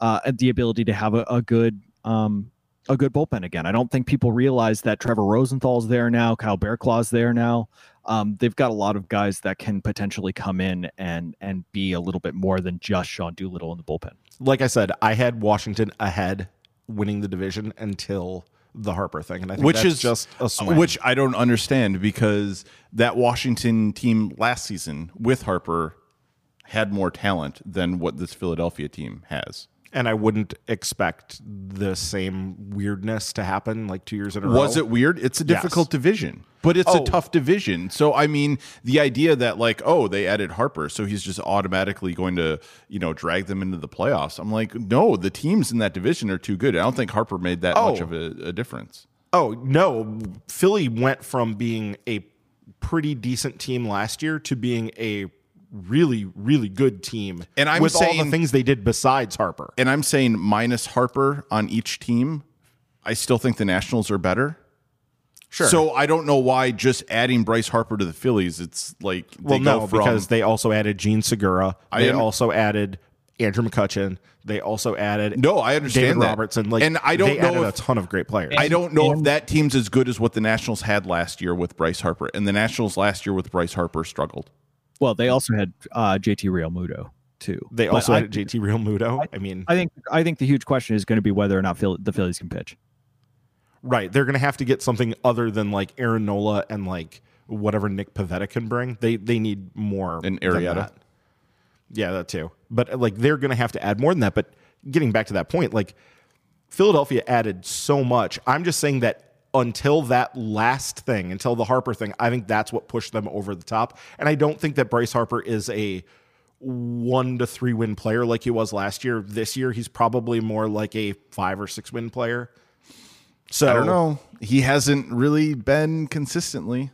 uh, the ability to have a, a good um, a good bullpen again. I don't think people realize that Trevor Rosenthal's there now, Kyle Barraclough's there now. Um, they've got a lot of guys that can potentially come in and and be a little bit more than just Sean Doolittle in the bullpen. Like I said, I had Washington ahead winning the division until the Harper thing, and I think which that's is just a swing. which I don't understand because that Washington team last season with Harper had more talent than what this Philadelphia team has. And I wouldn't expect the same weirdness to happen like two years in a row. Was it weird? It's a difficult Yes. division, but it's Oh. a tough division. So I mean, the idea that like, oh, they added Harper, so he's just automatically going to, you know, drag them into the playoffs. I'm like, no, the teams in that division are too good. I don't think Harper made that much Oh. of a, a difference. Oh no, Philly went from being a pretty decent team last year to being a really, really good team. And I'm with all the things they did besides Harper. And I'm saying minus Harper on each team, I still think the Nationals are better. Sure. So I don't know why just adding Bryce Harper to the Phillies, it's like they well, go no, from because they also added Jean Segura. They am- also added Andrew McCutchen. They also added No, I understand David that. Robertson. Like, And I don't they know added if- a ton of great players. I don't know if that team's as good as what the Nationals had last year with Bryce Harper. And the Nationals last year with Bryce Harper struggled. Well, they also had uh, JT Realmuto too. they But also I, added JT Realmuto. I mean, I think I think the huge question is going to be whether or not Phil, the Phillies can pitch. Right. They're going to have to get something other than like Aaron Nola and like whatever Nick Pivetta can bring. They they need more And than Arrieta. that. Yeah, that too. But like they're going to have to add more than that. But getting back to that point, like Philadelphia added so much. I'm just saying that until that last thing, until the Harper thing, I think that's what pushed them over the top. And I don't think that Bryce Harper is a one to three win player like he was last year. This year, he's probably more like a five or six win player. So I don't know. He hasn't really been consistently.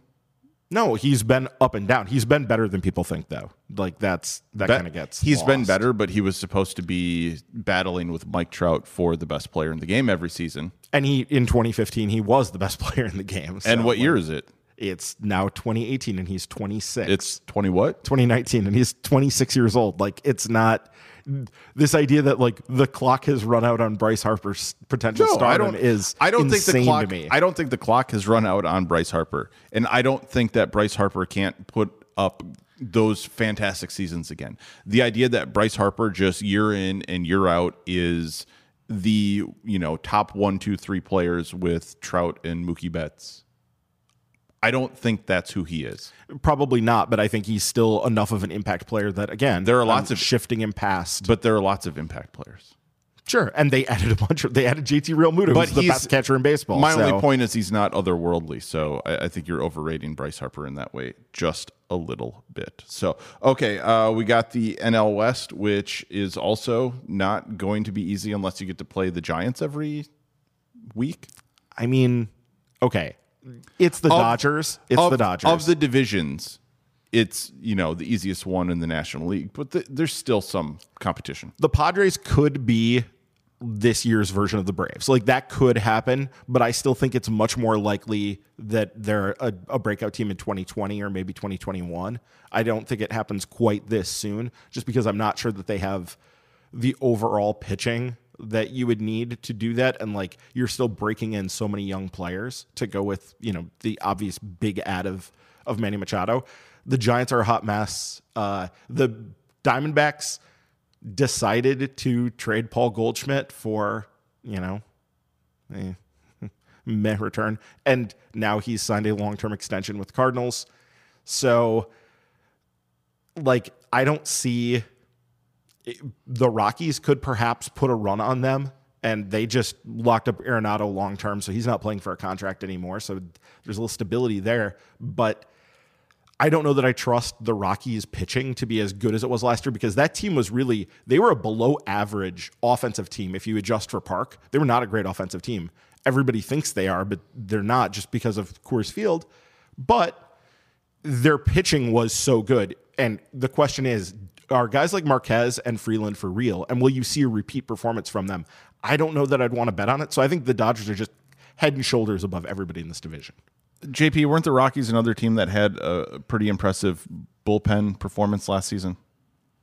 No, he's been up and down. He's been better than people think, though. Like that's that, That- kind of gets. He's been better, but he was supposed to be battling with Mike Trout for the best player in the game every season. And he in 2015 he was the best player in the game. and so, what year is it? It's now 2018, and he's 26. It's twenty what? 2019 and he's 26 years old. Like it's not this idea that like the clock has run out on Bryce Harper's potential I stardom don't. is I don't think the clock. to me. I don't think the clock has run out on Bryce Harper, and I don't think that Bryce Harper can't put up those fantastic seasons again. The idea that Bryce Harper just year in and year out is the you know top one, two, three players with Trout and Mookie Betts. I don't think that's who he is. Probably not, but I think he's still enough of an impact player that again There are lots I'm of- shifting him past. But there are lots of impact players. Sure, and they added a bunch of they added JT Realmuto, But who's the best catcher in baseball. My so- only point is he's not otherworldly, so I, I think you're overrating Bryce Harper in that way just a little bit. So, okay, uh, we got the NL West, which is also not going to be easy unless you get to play the Giants every week. I mean, okay, it's the Dodgers. It's of, the Dodgers. of the divisions. It's you know the easiest one in the National League, but the, there's still some competition. the Padres could be this year's version of the Braves. Like that could happen, but I still think it's much more likely that they're a, a breakout team in 2020 or maybe 2021. I don't think it happens quite this soon, just because I'm not sure that they have the overall pitching that you would need to do that. And like you're still breaking in so many young players to go with, you know, the obvious big ad of of Manny Machado. The Giants are a hot mess. Uh, the Diamondbacks decided to trade Paul Goldschmidt for, you know, a meh return. And now he's signed a long term extension with Cardinals. So, like, I don't see the Rockies could perhaps put a run on them. And they just locked up Arenado long term, so he's not playing for a contract anymore. So there's a little stability there. But I don't know that I trust the Rockies pitching to be as good as it was last year because that team was really they were a below average offensive team if you adjust for Park. They were not a great offensive team. Everybody thinks they are, but they're not just because of Coors Field. But their pitching was so good. And the question is, are guys like Marquez and Freeland for real? And will you see a repeat performance from them? I don't know that I'd want to bet on it. So I think the Dodgers are just head and shoulders above everybody in this division. JP, weren't the Rockies another team that had a pretty impressive bullpen performance last season?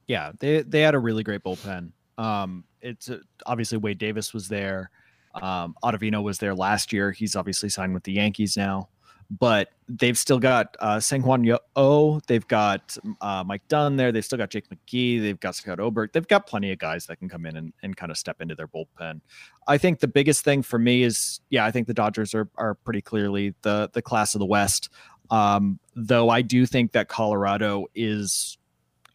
Yeah, they they had a really great bullpen. Um, it's uh, obviously Wade Davis was there. Um, Ottavino was there last year. He's obviously signed with the Yankees now, but they've still got uh, Sang Juan Yo. They've got uh, Mike Dunn there. They've still got Jake McGee. They've got Scott Oberg. They've got plenty of guys that can come in and, and kind of step into their bullpen. I think the biggest thing for me is, yeah, I think the Dodgers are are pretty clearly the the class of the West. Um, though I do think that Colorado is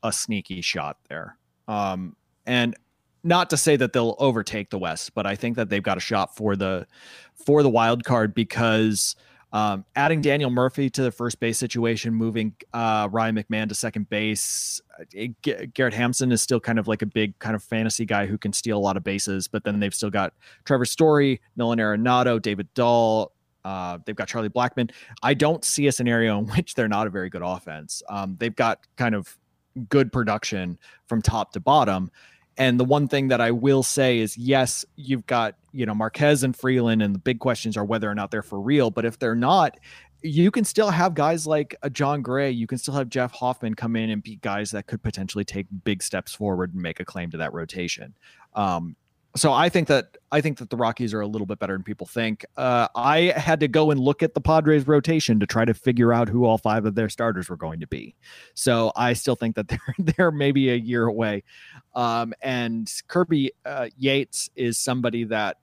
a sneaky shot there. Um, and not to say that they'll overtake the West, but I think that they've got a shot for the for the wild card because um, adding Daniel Murphy to the first base situation, moving uh, Ryan McMahon to second base. uh, G- Garrett Hampson is still kind of like a big kind of fantasy guy who can steal a lot of bases, but then they've still got Trevor Story, Nolan Arenado, David Dahl. Uh, they've got Charlie Blackmon. I don't see a scenario in which they're not a very good offense. Um, they've got kind of good production from top to bottom. And the one thing that I will say is, yes, you've got you know Marquez and Freeland, and the big questions are whether or not they're for real. But if they're not, you can still have guys like a Jon Gray. You can still have Jeff Hoffman come in and be guys that could potentially take big steps forward and make a claim to that rotation. Um, so I think that I think that the Rockies are a little bit better than people think. Uh, I had to go and look at the Padres rotation to try to figure out who all five of their starters were going to be. So I still think that they're they're maybe a year away. Um, and Kirby uh, Yates is somebody that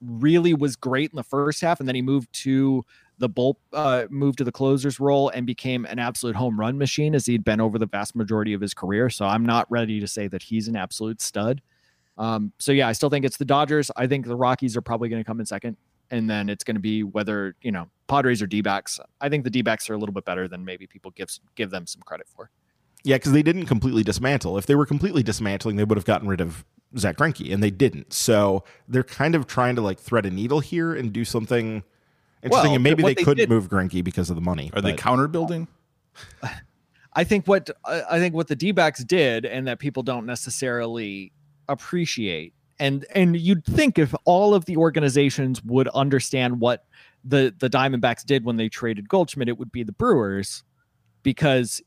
really was great in the first half, and then he moved to the bull uh, moved to the closer's role and became an absolute home run machine as he'd been over the vast majority of his career. So I'm not ready to say that he's an absolute stud. Um, so yeah, I still think it's the Dodgers. I think the Rockies are probably going to come in second, and then it's going to be whether you know Padres or D-backs. I think the D-backs are a little bit better than maybe people give give them some credit for. Yeah, because they didn't completely dismantle. If they were completely dismantling, they would have gotten rid of Zack Greinke, and they didn't. So they're kind of trying to like thread a needle here and do something Interesting. Well, and maybe they, they couldn't did- move Greinke because of the money. Are they counter building? I think what I I think what the D-backs did and that people don't necessarily appreciate. And and you'd think if all of the organizations would understand what the the Diamondbacks did when they traded Goldschmidt it would be the Brewers because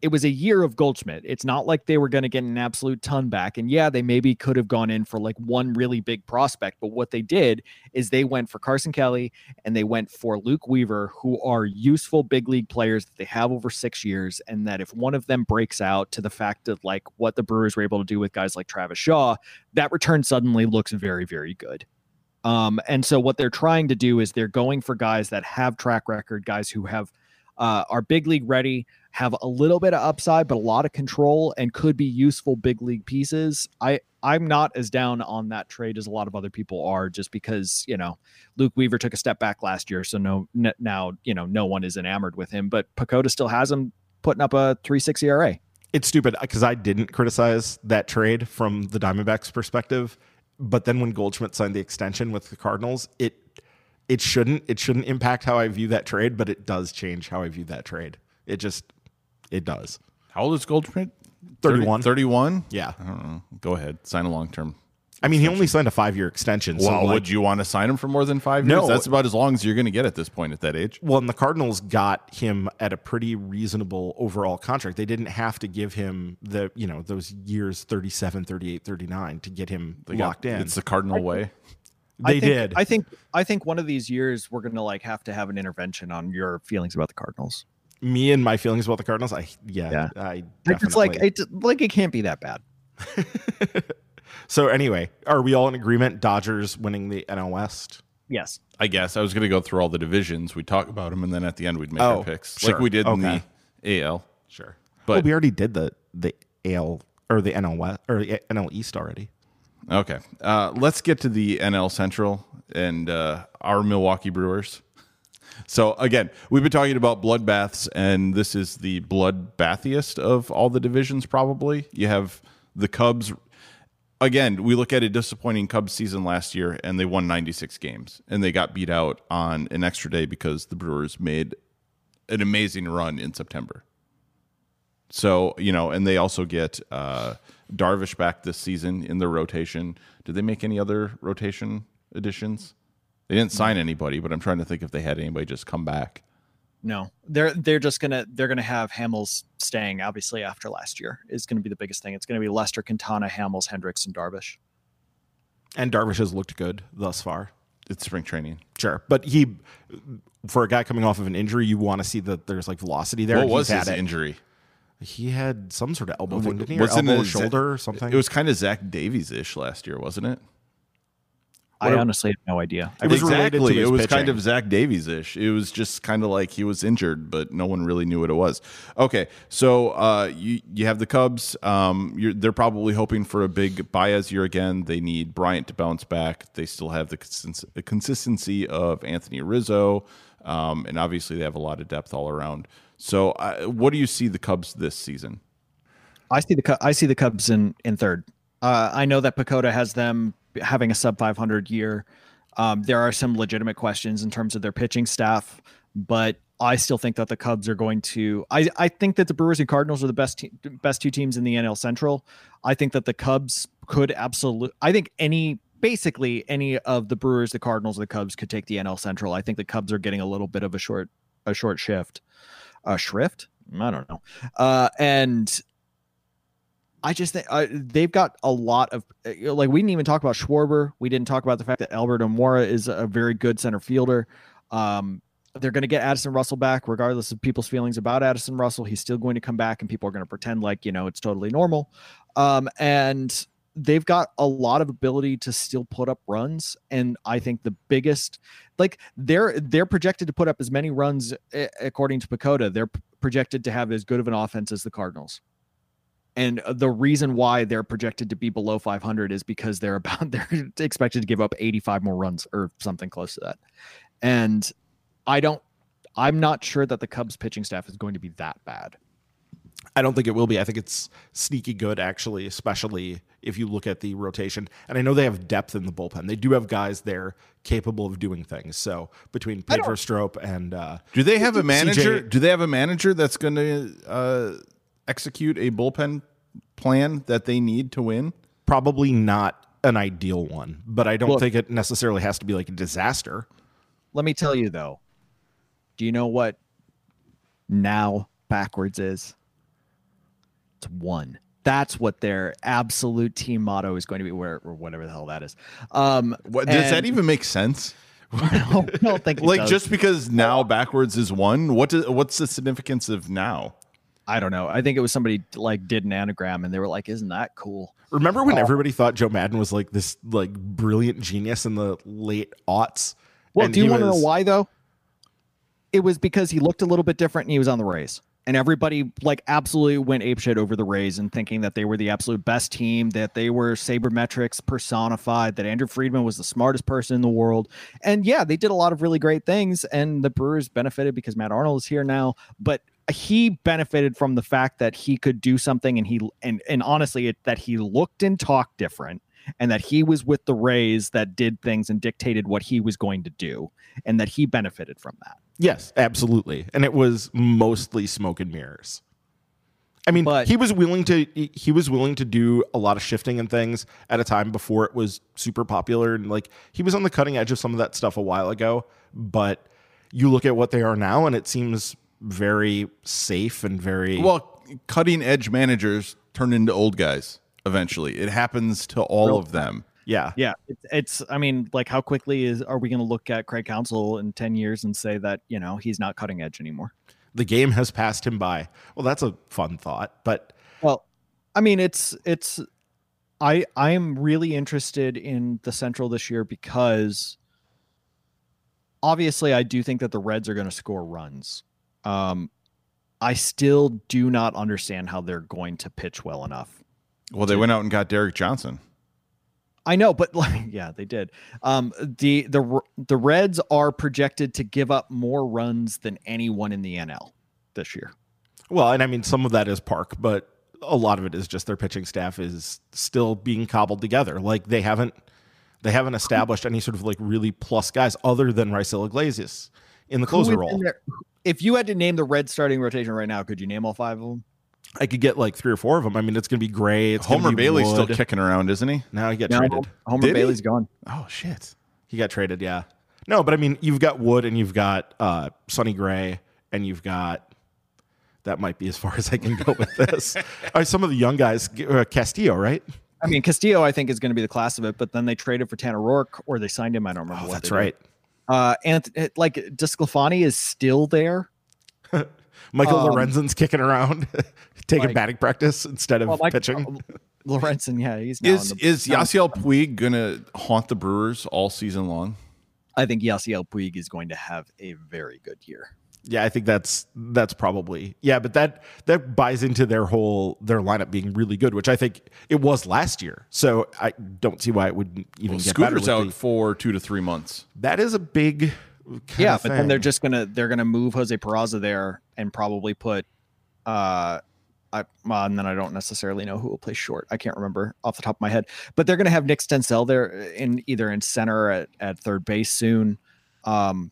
it was a year of Goldschmidt. It's not like they were going to get an absolute ton back. And yeah, they maybe could have gone in for like one really big prospect. But what they did is they went for Carson Kelly and they went for Luke Weaver, who are useful big league players that they have over six years. And that if one of them breaks out to the fact of like what the Brewers were able to do with guys like Travis Shaw, that return suddenly looks very, very good. Um, and so what they're trying to do is they're going for guys that have track record, guys who have uh, are big league ready, have a little bit of upside, but a lot of control and could be useful big league pieces. I I'm not as down on that trade as a lot of other people are, just because you know Luke Weaver took a step back last year, so no n- now you know no one is enamored with him, but PECOTA still has him putting up a three six ERA. it's stupid because I didn't criticize that trade from the Diamondbacks' perspective, but then when Goldschmidt signed the extension with the Cardinals, it it shouldn't it shouldn't impact how I view that trade, but it does change how I view that trade. It just it does. How old is Goldschmidt? 31. 31? Yeah, I don't know. Go ahead. Sign a long term. I mean he only signed a five year extension. So Well, like- would you want to sign him for more than five years? No. That's about as long as you're going to get at this point at that age. Well, and the Cardinals got him at a pretty reasonable overall contract. They didn't have to give him the, you know, those years 37, 38, 39 to get him They got- locked in. It's the Cardinal way. They I think, did. I think I think one of these years we're gonna like have to have an intervention on your feelings about the Cardinals. Me and my feelings about the Cardinals, I yeah, Yeah. I Like, It's like it's like it can't be that bad. So anyway, are we all in agreement? Dodgers winning the NL West. Yes. I guess I was going to go through all the divisions. We talk about them, and then at the end we'd make Oh, our picks, sure. like we did Okay. in the AL. Sure, But- well, we already did the the AL or the NL West or the NL East already. Okay, uh, let's get to the NL Central and uh, our Milwaukee Brewers. So again, we've been talking about bloodbaths, and this is the bloodbathiest of all the divisions. Probably you have the Cubs. Again, we look at a disappointing Cubs season last year, and they won 96 games, and they got beat out on an extra day because the Brewers made an amazing run in September. So you know, and they also get uh, Darvish back this season in their rotation. Did they make any other rotation additions? They didn't sign anybody, but I'm trying to think if they had anybody just come back. No, they're they're just gonna they're gonna have Hamels staying. Obviously, after last year is going to be the biggest thing. It's going to be Lester, Quintana, Hamels, Hendricks, and Darvish. And Darvish has looked good thus far. It's spring training. Sure, but he, for a guy coming off of an injury, you want to see that there's like velocity there. what and was he's his had it. injury? He had some sort of elbow thing, didn't he? Or Wasn't elbow, it Za- shoulder, or something. It was kind of Zach Davies ish last year, wasn't it? I What- honestly have no idea. It was related to exactly. his it was kind of Zach Davies ish. It was just kind of like he was injured, but no one really knew what it was. Okay, so uh, you you have the Cubs. Um, you're, they're probably hoping for a big Baez year again. They need Bryant to bounce back. They still have the consist- the consistency of Anthony Rizzo, um, and obviously they have a lot of depth all around. So, uh, what do you see the Cubs this season? I see the I see the Cubs in in third. Uh, I know that PECOTA has them having a sub 500 year. Um, there are some legitimate questions in terms of their pitching staff, but I still think that the Cubs are going to. I, I think that the Brewers and Cardinals are the best te- best two teams in the NL Central. I think that the Cubs could absolutely. I think any basically any of the Brewers, the Cardinals, or the Cubs could take the NL Central. I think the Cubs are getting a little bit of a short a short shift, a shrift. I don't know, uh, and I just think uh, they've got a lot of uh, like we didn't even talk about Schwarber. We didn't talk about the fact that Albert Almora is a very good center fielder. Um, they're going to get Addison Russell back, regardless of people's feelings about Addison Russell. He's still going to come back, and people are going to pretend like you know it's totally normal. Um, and they've got a lot of ability to still put up runs. And I think the biggest, like they're they're projected to put up as many runs according to PECOTA. They're projected to have as good of an offense as the Cardinals and uh, the reason why they're projected to be below 500 is because they're about they're expected to give up 85 more runs or something close to that and i don't i'm not sure that the cubs pitching staff is going to be that bad I don't think it will be. I think it's sneaky good, actually, especially if you look at the rotation. And I know they have depth in the bullpen. They do have guys there capable of doing things. So between Pedro Strop and uh, Do they have a CJ manager? Do they have a manager that's going to uh, execute a bullpen plan that they need to win? probably not an ideal one, but I don't Look- think it necessarily has to be like a disaster. Let me tell you though. Do you know what now backwards is? It's one. That's what their absolute team motto is going to be, where or whatever the hell that is. Um, What, does that even make sense? I don't think it Like does. just because now backwards is one, what does, what's the significance of now? I don't know. I think it was somebody like did an anagram and they were like, "Isn't that cool?" Remember when everybody thought Joe Maddon was like this like brilliant genius in the late aughts? Well, do you he want to know why though? It was because he looked a little bit different and he was on the Rays. And everybody like absolutely went apeshit over the Rays and thinking that they were the absolute best team, that they were sabermetrics personified, that Andrew Friedman was the smartest person in the world. And yeah, they did a lot of really great things, and the Brewers benefited because Matt Arnold is here now. But he benefited from the fact that he could do something and he and and honestly it, that he looked and talked different and that he was with the Rays that did things and dictated what he was going to do and that he benefited from that. Yes, absolutely. And it was mostly smoke and mirrors. I mean, But- he was willing to he was willing to do a lot of shifting and things at a time before it was super popular and like he was on the cutting edge of some of that stuff a while ago, but you look at what they are now and it seems very safe and very Well, cutting edge managers turn into old guys eventually. It happens to all of them. Yeah. Yeah, it's, it's I mean, like how quickly is are we going to look at Craig Counsell in 10 years and say that, you know, he's not cutting edge anymore? The game has passed him by. Well, that's a fun thought, but Well, I mean, it's it's I I am really interested in the Central this year because obviously I do think that the Reds are going to score runs. Um I still do not understand how they're going to pitch well enough. Well, they went out and got Derek Johnson. I know, but like, yeah, they did. Um, the the the Reds are projected to give up more runs than anyone in the NL this year. Well, and I mean, some of that is Park, but a lot of it is just their pitching staff is still being cobbled together. Like they haven't they haven't established any sort of like really plus guys other than Raisel Iglesias in the closer role. If you had to name the Red starting rotation right now, could you name all five of them? I could get like three or four of them. I mean, it's going to be Gray. It's Homer be Bailey's still kicking around, isn't he? Now he got No, traded. Homer Did he? Bailey's gone. Oh shit. He got traded. Yeah. No, but I mean, you've got Wood and you've got uh, Sonny Gray and you've got. That might be as far as I can go with this. uh, some of the young guys, uh, Castillo, right? I mean, Castillo, I think, is going to be the class of it, but then they traded for Tanner Roark or they signed him. I don't remember. Oh, what that's they did. right. Uh, and it- like DeSclafani is still there. Michael Um, Lorenzen's kicking around, taking like- batting practice instead of Well, Mike, pitching. Lorenzen, yeah, he's Is the, is Yasiel Puig gonna haunt the Brewers all season long? I think Yasiel Puig is going to have a very good year. Yeah, I think that's that's probably yeah, but that that buys into their whole their lineup being really good, which I think it was last year. So I don't see why it would even Well, get better. Scooter's with out the- for two to three months. that is a big kind yeah, of but then they're just gonna they're gonna move Jose Peraza there and probably put uh I, well, and then I don't necessarily know who will play short. I can't remember off the top of my head. But they're going to have Nick Senzel there in either in center or at, at third base soon. Um,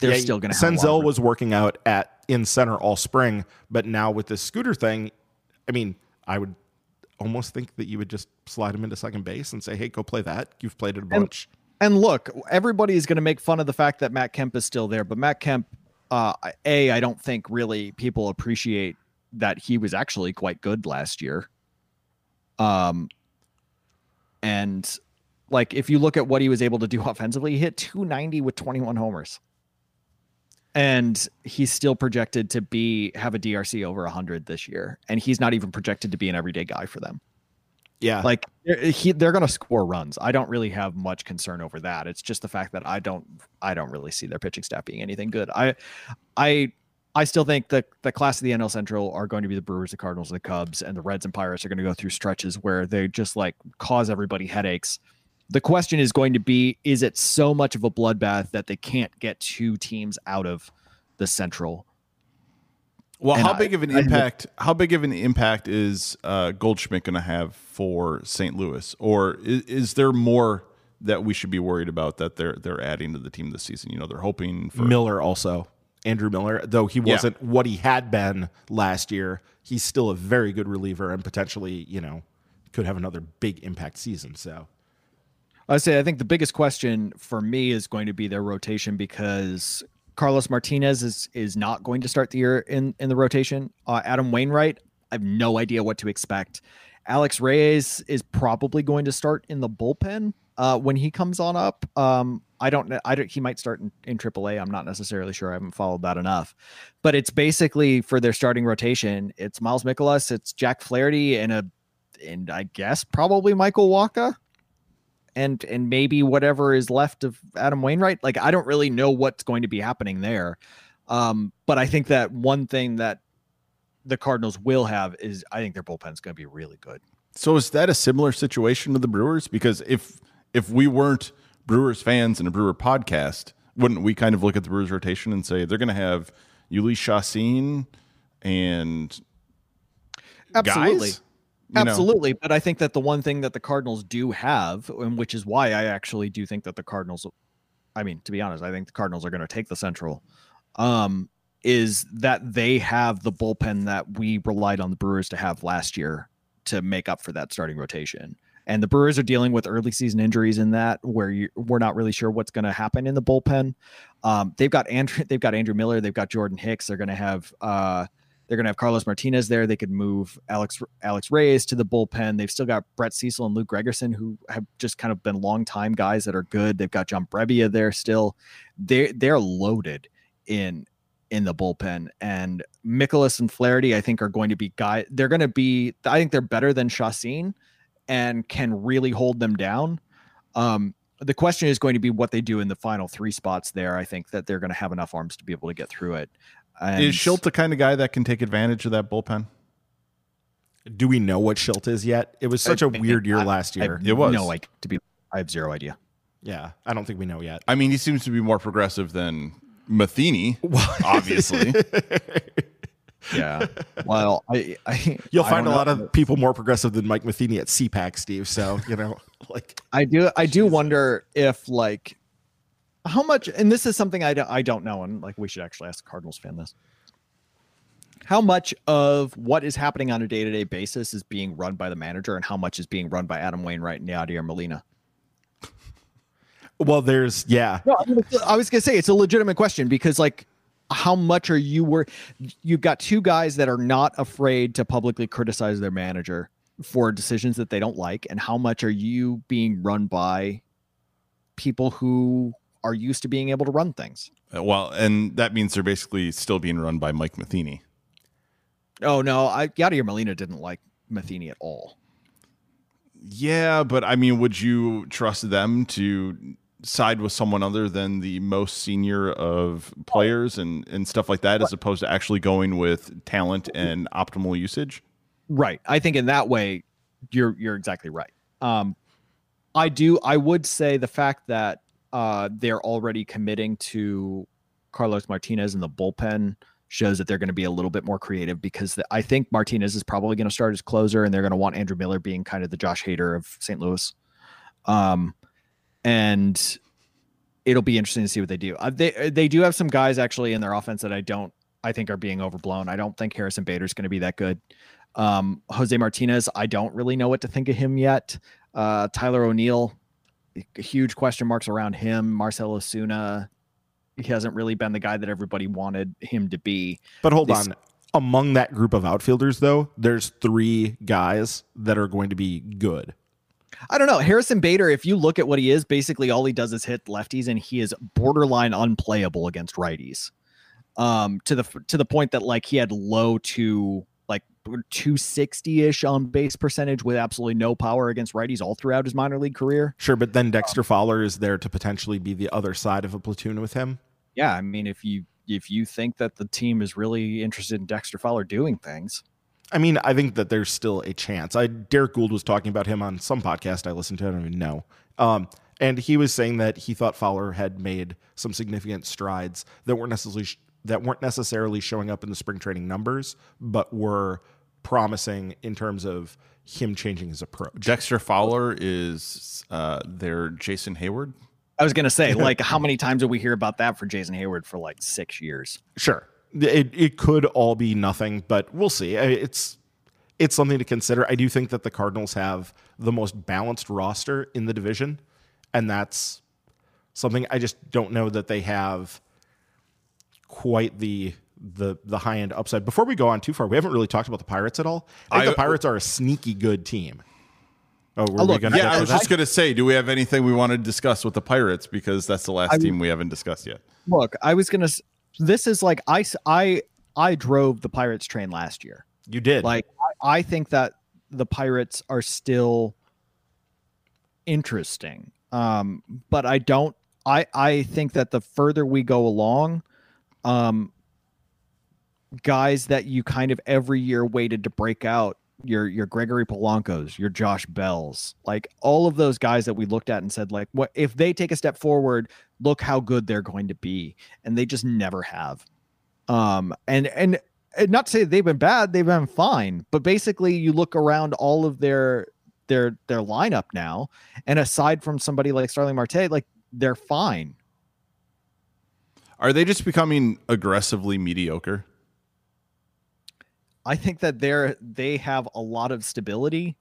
they're Yeah, still going to have a lot Senzel was working out at in center all spring, but now with this scooter thing, I mean, I would almost think that you would just slide him into second base and say, "Hey, go play that. You've played it a bunch." And look, everybody is going to make fun of the fact that Matt Kemp is still there, but Matt Kemp, uh, a, I don't think really people appreciate that he was actually quite good last year. Um, and like if you look at what he was able to do offensively, he hit 290 with 21 homers, and he's still projected to be have a DRC over 100 this year, and he's not even projected to be an everyday guy for them yeah, like he, they're going to score runs. I don't really have much concern over that. It's just the fact that I don't I don't really see their pitching staff being anything good. I I I still think that the class of the NL Central are going to be the Brewers, the Cardinals, and the Cubs, and the Reds and Pirates are going to go through stretches where they just like cause everybody headaches. The question is going to be: Is it so much of a bloodbath that they can't get two teams out of the Central? Well, And how I- big of an I- impact? How big of an impact is uh, Goldschmidt going to have for St. Louis, or is, is there more that we should be worried about that they're they're adding to the team this season? You know, they're hoping for Miller also. Andrew Miller, though he wasn't what he had been last year, he's still a very good reliever and potentially, you know, could have another big impact season. So I say I think the biggest question for me is going to be their rotation because Carlos Martinez is is not going to start the year in in the rotation. Uh, Adam Wainwright, I have no idea what to expect. Alex Reyes is probably going to start in the bullpen uh, when he comes on up. Um, I don't know. I don't. He might start in, in AAA. I'm not necessarily sure. I haven't followed that enough. But it's basically for their starting rotation. It's Miles Mikolas, it's Jack Flaherty, and a and I guess probably Michael Wacha and and maybe whatever is left of Adam Wainwright. Like I don't really know what's going to be happening there. Um, but I think that one thing that the Cardinals will have is I think their bullpen's going to be really good. So is that a similar situation to the Brewers? Because if if we weren't Brewers fans and a Brewer podcast, wouldn't we kind of look at the Brewers rotation and say they're going to have Jhoulys Chacín and Absolutely. guys? You know? Absolutely, but I think that the one thing that the Cardinals do have, and which is why I actually do think that the Cardinals, I mean, to be honest, I think the Cardinals are going to take the Central, um, is that they have the bullpen that we relied on the Brewers to have last year to make up for that starting rotation. And the Brewers are dealing with early season injuries in that, where you, we're not really sure what's going to happen in the bullpen. Um, they've got Andrew, they've got Andrew Miller, they've got Jordan Hicks. They're going to have uh, they're going to have Carlos Martinez there. They could move Alex Alex Reyes to the bullpen. They've still got Brett Cecil and Luke Gregerson, who have just kind of been long time guys that are good. They've got John Brebbia there still. They they're loaded in in the bullpen. And Mikolas and Flaherty, I think, are going to be guy. They're going to be. I think they're better than Chacín and can really hold them down. Um, the question is going to be what they do in the final three spots there. I think that they're going to have enough arms to be able to get through it. And Is Shildt the kind of guy that can take advantage of that bullpen? do we know what Shildt is yet? It was such a weird year last I year. It was. no like to be. I have zero idea. yeah, I don't think we know yet. I mean, he seems to be more progressive than Matheny, obviously. Yeah. well, I, I You'll I find a lot of people more progressive than Mike Matheny at CPAC, Steve. So, you know, like I do. I do wonder if like how much. And this is something I don't. I don't know. And like we should actually ask a Cardinals fan this. How much of what is happening on a day to day basis is being run by the manager, and how much is being run by Adam Wainwright and Yadier Molina? well, there's yeah. No, I, mean, it's- I was gonna say it's a legitimate question because like how much are you wor you've got two guys that are not afraid to publicly criticize their manager for decisions that they don't like and how much are you being run by people who are used to being able to run things Uh, well, and that means they're basically still being run by Mike Matheny. oh no i yadier molina didn't like matheny at all Yeah, but I mean, would you trust them to side with someone other than the most senior of players and, and stuff like that, as opposed to actually going with talent and optimal usage? Right. I think in that way, you're you're exactly right. Um, I do. I would say the fact that uh, they're already committing to Carlos Martinez in the bullpen shows that they're going to be a little bit more creative because the, I think Martinez is probably going to start as closer, and they're going to want Andrew Miller being kind of the Josh Hader of St. Louis. Um, and it'll be interesting to see what they do. Uh, they they do have some guys actually in their offense that I don't I think are being overblown. I don't think Harrison Bader's going to be that good. Um, Jose Martinez, I don't really know what to think of him yet. Uh, Tyler O'Neill, huge question marks around him. Marcell Ozuna, he hasn't really been the guy that everybody wanted him to be. But hold This- on. Among that group of outfielders, though, there's three guys that are going to be good. I don't know. Harrison Bader, if you look at what he is, basically all he does is hit lefties, and he is borderline unplayable against righties. Um, to the to the point that like he had low to like 260 ish on base percentage with absolutely no power against righties all throughout his minor league career. Sure, but then Dexter Fowler is there to potentially be the other side of a platoon with him. Yeah, I mean, if you if you think that the team is really interested in Dexter Fowler doing things, I mean, I think that there's still a chance. I Derrick Goold was talking about him on some podcast I listened to. I don't even know. Um, and he was saying that he thought Fowler had made some significant strides that weren't necessarily that weren't necessarily showing up in the spring training numbers, but were promising in terms of him changing his approach. Dexter Fowler is uh, their Jason Heyward. I was gonna say, like, how many times did we hear about that for Jason Heyward for like six years? Sure, it it could all be nothing, but we'll see. It's it's something to consider. I do think that the Cardinals have the most balanced roster in the division, and that's something I just don't know that they have quite the the the high end upside. Before we go on too far, we haven't really talked about the Pirates at all. I think I- the Pirates are a sneaky good team. Oh, were Oh, we look, gonna Yeah, I was that? just going to say, do we have anything we want to discuss with the Pirates? Because that's the last team we haven't discussed yet. Look, I was gonna. s- This is like I I I drove the Pirates train last year. you did. Like I, I think that the Pirates are still interesting. Um, but I don't I I think that the further we go along, um guys that you kind of every year waited to break out your your Gregory Polanco's, your Josh Bells, like all of those guys that we looked at and said like what if they take a step forward, look how good they're going to be and they just never have. Um and and not to say they've been bad, they've been fine, but basically you look around all of their their their lineup now and aside from somebody like Starling Marte, like they're fine. Are they just becoming aggressively mediocre? I think that they're they have a lot of stability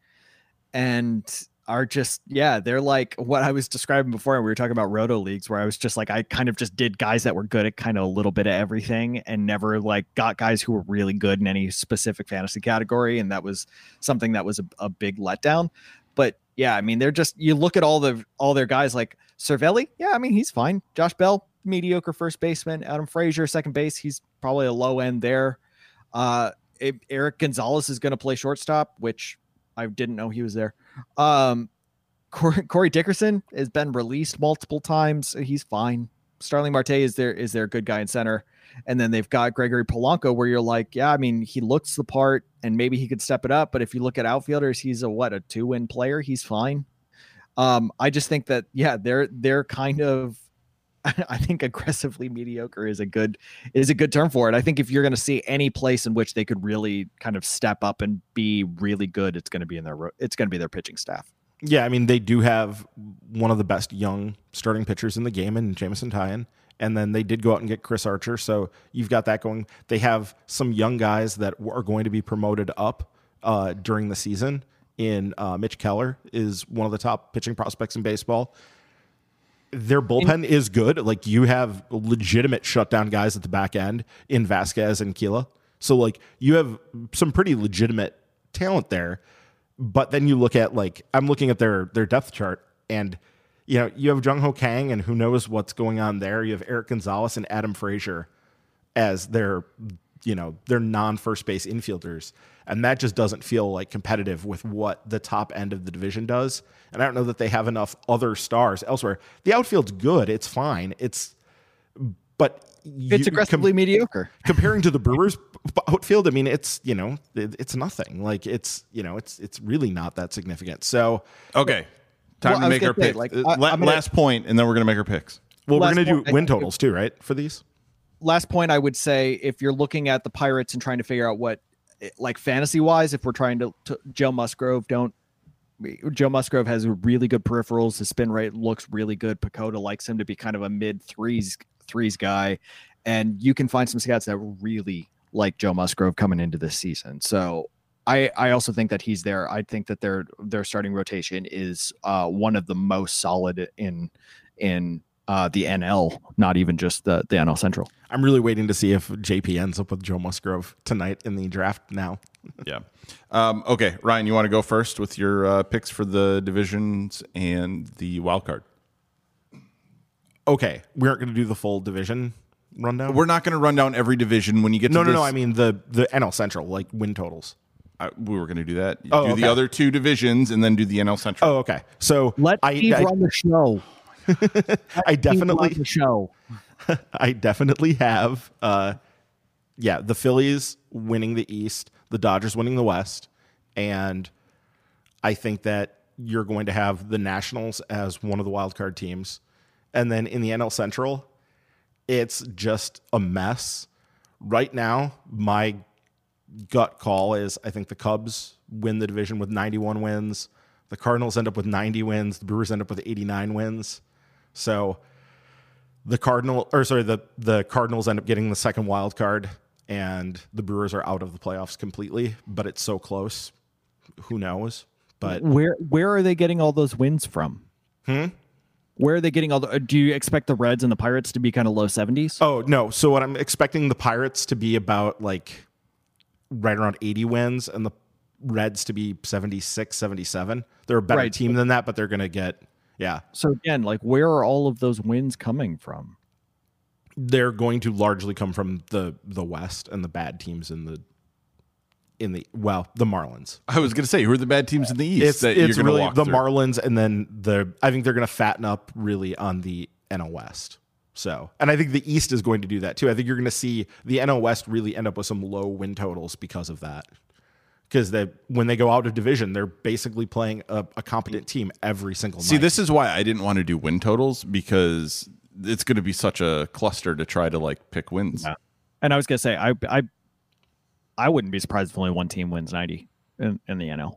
and are just yeah, they're like what I was describing before we were talking about roto leagues where I was just like I kind of just did guys that were good at kind of a little bit of everything and never like got guys who were really good in any specific fantasy category and that was something that was a, a big letdown. But yeah, I mean they're just you look at all the all their guys like Cervelli, yeah, I mean he's fine. Josh Bell, mediocre first baseman. Adam Frazier, second base, he's probably a low end there. Uh Erik Gonzalez is going to play shortstop, which I didn't know he was there. Um, Corey, Dickerson has been released multiple times. He's fine. Starling Marte is there is there a good guy in center, and then they've got Gregory Polanco, where you're like, yeah, I mean, he looks the part, and maybe he could step it up. But if you look at outfielders, he's a what a two win player. He's fine. Um, I just think that yeah, they're they're kind of I think aggressively mediocre is a good is a good term for it. I think if you're going to see any place in which they could really kind of step up and be really good, it's going to be in their it's going to be their pitching staff. Yeah, I mean they do have one of the best young starting pitchers in the game in Jameson Taillon. And then they did go out and get Chris Archer. So you've got that going. They have some young guys that are going to be promoted up uh, during the season. In uh, Mitch Keller is one of the top pitching prospects in baseball. Their bullpen is good. Like you have legitimate shutdown guys at the back end in Vazquez and Kela. So like you have some pretty legitimate talent there. But then you look at like I'm looking at their their depth chart, and you know you have Jung Ho Kang, and who knows what's going on there. You have Erik Gonzalez and Adam Frazier as their you know they're non first base infielders, and that just doesn't feel like competitive with what the top end of the division does. And I don't know that they have enough other stars elsewhere. The outfield's good; it's fine. It's but you- It's aggressively com- mediocre. comparing to the Brewers outfield, I mean, it's you know, it, it's nothing. Like it's you know, it's it's really not that significant. So, Okay. Time Well, to make our say, picks. like, Uh, I- la- gonna- last point, and then we're going to make our picks. well, we're gonna do point, I win totals too, right? For these, last point I would say if you're looking at the Pirates and trying to figure out what like fantasy wise, if we're trying to, to Joe Musgrove, don't Joe Musgrove has really good peripherals. His spin rate looks really good. PECOTA likes him to be kind of a mid threes threes guy, and you can find some scouts that really like Joe Musgrove coming into this season. So I I also think that he's there. I think that their their starting rotation is uh, one of the most solid in in uh, the NL, not even just the the NL Central. I'm really waiting to see if JP ends up with Joe Musgrove tonight in the draft. Now, Yeah. Um, okay, Ryan, you want to go first with your uh, picks for the divisions and the wild card? okay, we aren't gonna do the full division rundown. We're not going to run down every division when you get no, to no, this. no. I mean the the NL Central, like win totals. I, we were going to do that. Oh, do okay. the other two divisions and then do the NL Central. Oh, okay. So Let I, Steve I, run the show. I definitely the show. I definitely have uh yeah, the Phillies winning the East, the Dodgers winning the West, and I think that you're going to have the Nationals as one of the wild card teams. And then in the NL Central, it's just a mess. right now, my gut call is I think the Cubs win the division with 91 wins. The Cardinals end up with 90 wins. The Brewers end up with 89 wins. So the Cardinal or sorry, the the Cardinals end up getting the second wild card and the Brewers are out of the playoffs completely, but it's so close. Who knows? But where where are they getting all those wins from? Hmm? Where are they getting all the? Do you expect the Reds and the Pirates to be kind of low seventies? Oh no! So what I'm expecting the Pirates to be about like right around 80 wins, and the Reds to be 76, 77. They're a better Right. team than that, but they're gonna get yeah. So again, like where are all of those wins coming from? They're going to largely come from the the West and the bad teams in the in the well the Marlins. I was going to say, who are the bad teams in the East It's that it's you're really walk the through? Marlins, and then the I think they're gonna fatten up really on the NL West. So, and I think the East is going to do that too. I think you're going to see the NL West really end up with some low win totals because of that. Because they, when they go out of division, they're basically playing a, a competent team every single night. See, night. this is why I didn't want to do win totals because it's going to be such a cluster to try to like pick wins. Yeah. And I was gonna say, I I I wouldn't be surprised if only one team wins ninety in, in the NL.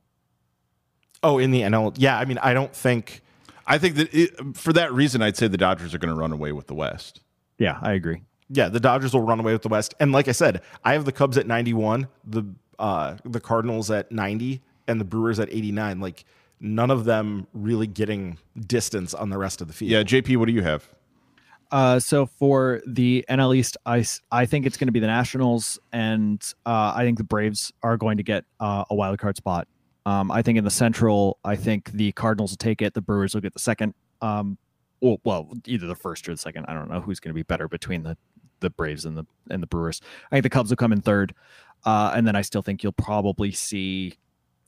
oh, in the NL, yeah. I mean, I don't think. I think that it, for that reason, I'd say the Dodgers are going to run away with the West. Yeah, I agree. Yeah, the Dodgers will run away with the West. And like I said, I have the Cubs at 91, the uh, the Cardinals at 90, and the Brewers at 89. Like none of them really getting distance on the rest of the field. Yeah, JP, what do you have? Uh, so for the NL East, I, I think it's going to be the Nationals, and uh, I think the Braves are going to get uh, a wild card spot. Um, I think in the Central, I think the Cardinals will take it. The Brewers will get the second. Um, well, well, either the first or the second. I don't know who's going to be better between the the Braves and the and the Brewers. I think the Cubs will come in third, uh, and then I still think you'll probably see.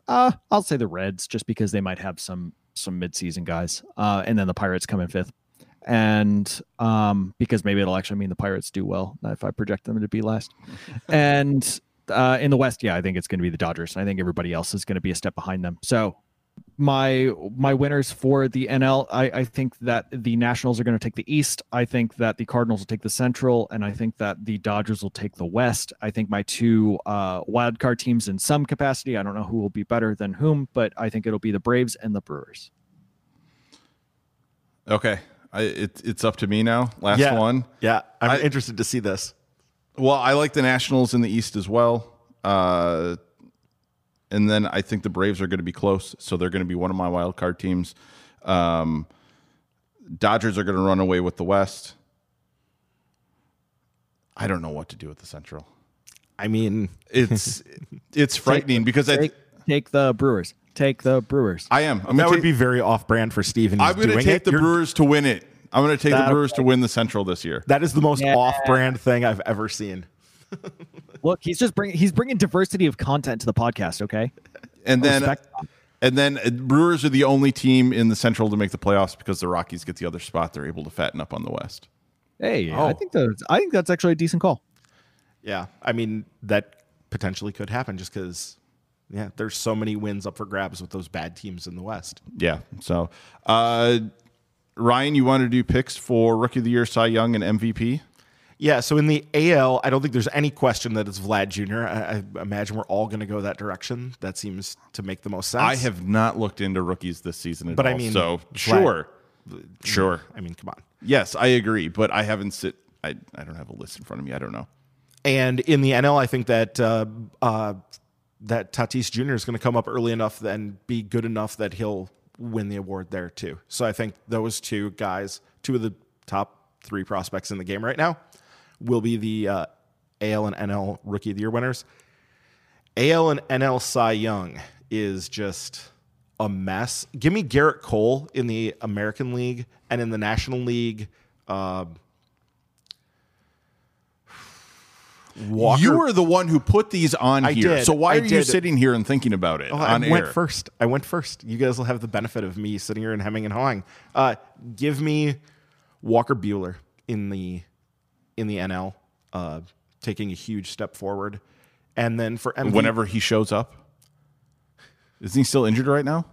Uh, I'll say the Reds, just because they might have some some midseason guys, uh, and then the Pirates come in fifth and um, because maybe it'll actually mean the Pirates do well if I project them to be last. and uh, in the West, yeah, I think it's going to be the Dodgers. I think everybody else is going to be a step behind them. So my my winners for the NL, I, I think that the Nationals are going to take the East. I think that the Cardinals will take the Central, and I think that the Dodgers will take the West. I think my two uh, wild card teams in some capacity. I don't know who will be better than whom, but I think it'll be the Braves and the Brewers. Okay, I, it, it's up to me now. Last yeah, one. Yeah, I'm I- interested to see this. Well, I like the Nationals in the East as well. Uh, and then I think the Braves are going to be close, so they're going to be one of my wild card teams. Um, Dodgers are going to run away with the West. I don't know what to do with the Central. I mean, It's it's frightening because I Take, take the Brewers. Take the Brewers. I am. I'm that gonna would be very off-brand for Steve. And he's I'm going to take it. the You're- Brewers to win it. I'm going to take the That- Brewers to win the Central this year. That is the most Yeah. off-brand thing I've ever seen. Look, he's just bringing he's bringing diversity of content to the podcast. Okay, And then and then uh, Brewers are the only team in the Central to make the playoffs because the Rockies get the other spot. They're able to fatten up on the West. hey, Oh. I think that's I think that's actually a decent call. Yeah, I mean that potentially could happen just because. Yeah, there's so many wins up for grabs with those bad teams in the West. Yeah. So, uh, Ryan, you want to do picks for Rookie of the Year, Cy Young, and MVP? Yeah, so in the AL, I don't think there's any question that it's Vlad Jr. I, I imagine we're all going to go that direction. That seems to make the most sense. I have not looked into rookies this season at But I mean, so Vlad- sure, sure. I mean, come on. Yes, I agree, but I haven't sit. I I don't have a list in front of me. I don't know. And in the NL, I think that uh, uh, that Tatis Jr. is going to come up early enough and be good enough that he'll win the award there too. So I think those two guys, two of the top three prospects in the game right now, will be the uh, AL and NL Rookie of the Year winners. AL and NL Cy Young is just a mess. Give me Gerrit Cole in the American League and in the National League. Uh, Walker You were the one who put these on I here. did. So why I are you sitting here and thinking about it Oh, on I air? went first. I went first. You guys will have the benefit of me sitting here and hemming and hawing. Uh, give me Walker Buehler in the in the NL, uh, taking a huge step forward, and then for MVP, Whenever he shows up, isn't he still injured right now?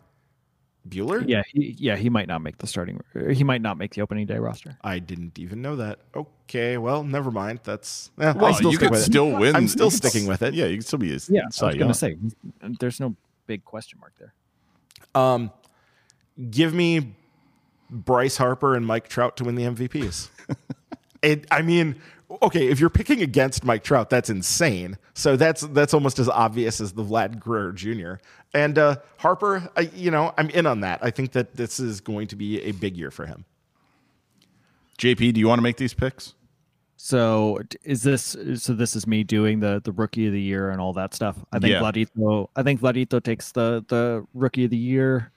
Buehler? Yeah, he, yeah, he might not make the starting. He might not make the opening day roster. I didn't even know that. Okay, well, never mind. That's eh, Well, I'll still you stick could with it. still win. I'm still You sticking with it. Yeah, you can still be a Yeah, Cy I was gonna say, there's no big question mark there. Um, give me Bryce Harper and Mike Trout to win the MVPs. it, I mean, okay, if you're picking against Mike Trout, that's insane. So that's that's almost as obvious as the Vlad Guerrero Jr. And uh, Harper, I, you know, I'm in on that. I think that this is going to be a big year for him. JP, do you want to make these picks? So is this? So this is me doing the the rookie of the year and all that stuff. I think Yeah. Vladito. I think Vladito takes the the rookie of the year.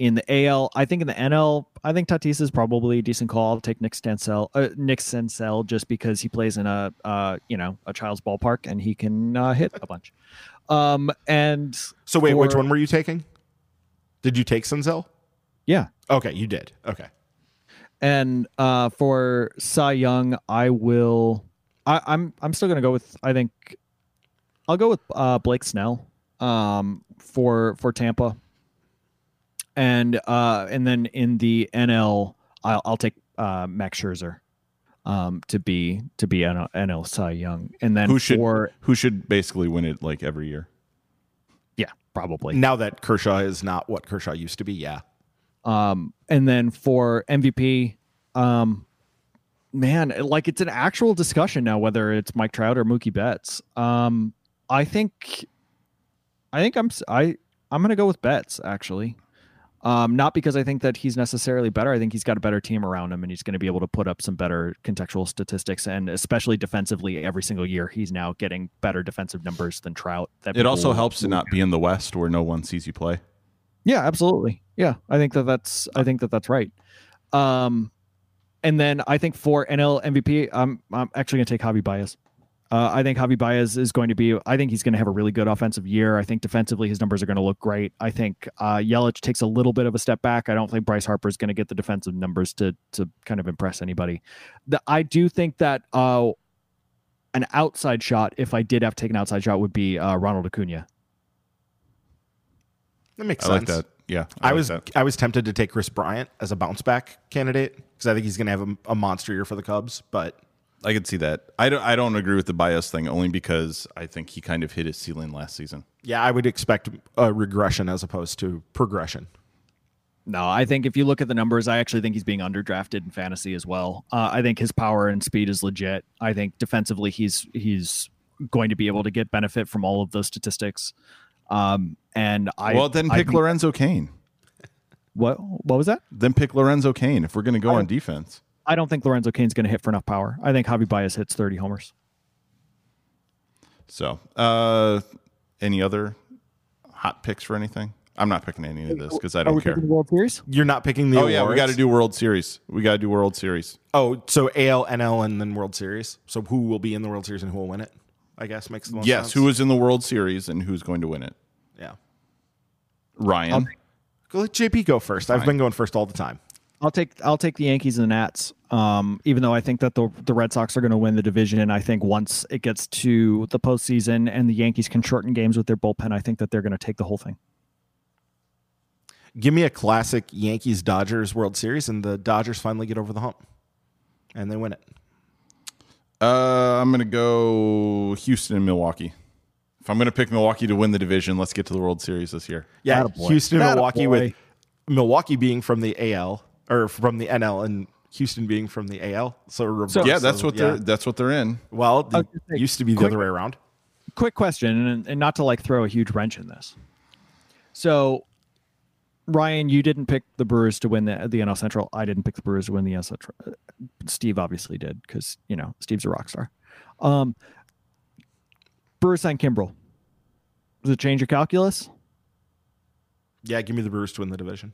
In the AL, I think in the NL, I think Tatis is probably a decent call. I'll take Nick Stansel, uh, Nick Senzel, just because he plays in a uh, you know a child's ballpark and he can uh, hit a bunch. Um, and So wait, which one were you taking? Did you take Senzel? yeah, Okay, you did. Okay. And uh, for Cy Young, I will. I, I'm I'm still gonna go with. I think I'll go with uh, Blake Snell um, for for Tampa. And uh, and then in the NL, I'll, I'll take uh, Max Scherzer um, to be to be NL, NL Cy Young. And then Who should for who should basically win it like every year? yeah, probably. Now that Kershaw is not what Kershaw used to be, yeah. Um, and then for MVP, um, man, like it's an actual discussion now whether it's Mike Trout or Mookie Betts. Um, I think, I think I'm s- I I'm gonna go with Betts actually. Um, not because I think that he's necessarily better. I think he's got a better team around him, and he's going to be able to put up some better contextual statistics, and especially defensively, every single year he's now getting better defensive numbers than Trout. That It also helps to not be in the West where no one sees you play. Yeah, absolutely. Yeah, I think that that's I think that that's right. Um, and then I think for NL MVP, I'm I'm actually going to take Javi Baez. Uh, I think Javi Baez is going to be. I think he's going to have a really good offensive year. I think defensively his numbers are going to look great. I think uh, Yelich takes a little bit of a step back. I don't think Bryce Harper is going to get the defensive numbers to to kind of impress anybody. The, I do think that uh, an outside shot, if I did have to take an outside shot, would be uh, Ronald Acuna. That makes I sense. like that. Yeah, I, like was that. I was tempted to take Kris Bryant as a bounce back candidate because I think he's going to have a, a monster year for the Cubs. But I could see that. I don't. I don't agree with the Baez thing only because I think he kind of hit his ceiling last season. yeah, I would expect a regression as opposed to progression. No, I think if you look at the numbers, I actually think he's being underdrafted in fantasy as well. Uh, I think his power and speed is legit. I think defensively, he's he's going to be able to get benefit from all of those statistics. Um, and I well, then pick think- Lorenzo Cain. what what was that? Then pick Lorenzo Cain if we're going to go on defense. I don't think Lorenzo Cain's going to hit for enough power. I think Javi Baez hits thirty homers. So, uh, any other hot picks for anything? I'm not picking any of this because I don't we care. taking the World Series? You're not picking the Oh yeah, we got to do World Series. We got to do World Series. Oh, so AL, NL, and then World Series. So who will be in the World Series and who will win it? I guess makes the most sense. yes, sense. who is in the World Series and who's going to win it? Yeah. Ryan. Go let JP go first. I've been going first all the time. I'll take I'll take the Yankees and the Nats. Um, even though I think that the the Red Sox are going to win the division, and I think once it gets to the postseason and the Yankees can shorten games with their bullpen, I think that they're going to take the whole thing. Give me a classic Yankees Dodgers World Series, and the Dodgers finally get over the hump, and they win it. Uh, I'm going to go Houston and Milwaukee. If I'm going to pick Milwaukee to win the division, let's get to the World Series this year. Yeah, Attaboy. Houston, Milwaukee, with Milwaukee being from the AL or from the NL, and Houston being from the AL. So, reverse Yeah, that's of- what they're that's what they're in. Well, it was say, used to be the quick- other way around. Quick question, and, and not to like throw a huge wrench in this. So, Ryan, you didn't pick the Brewers to win the the NL Central. I didn't pick the Brewers to win the NL Central. Uh, Steve obviously did because you know Steve's a rock star. Um, Brewers signed Kimbrel. Does it change your calculus? Yeah, give me the Brewers to win the division.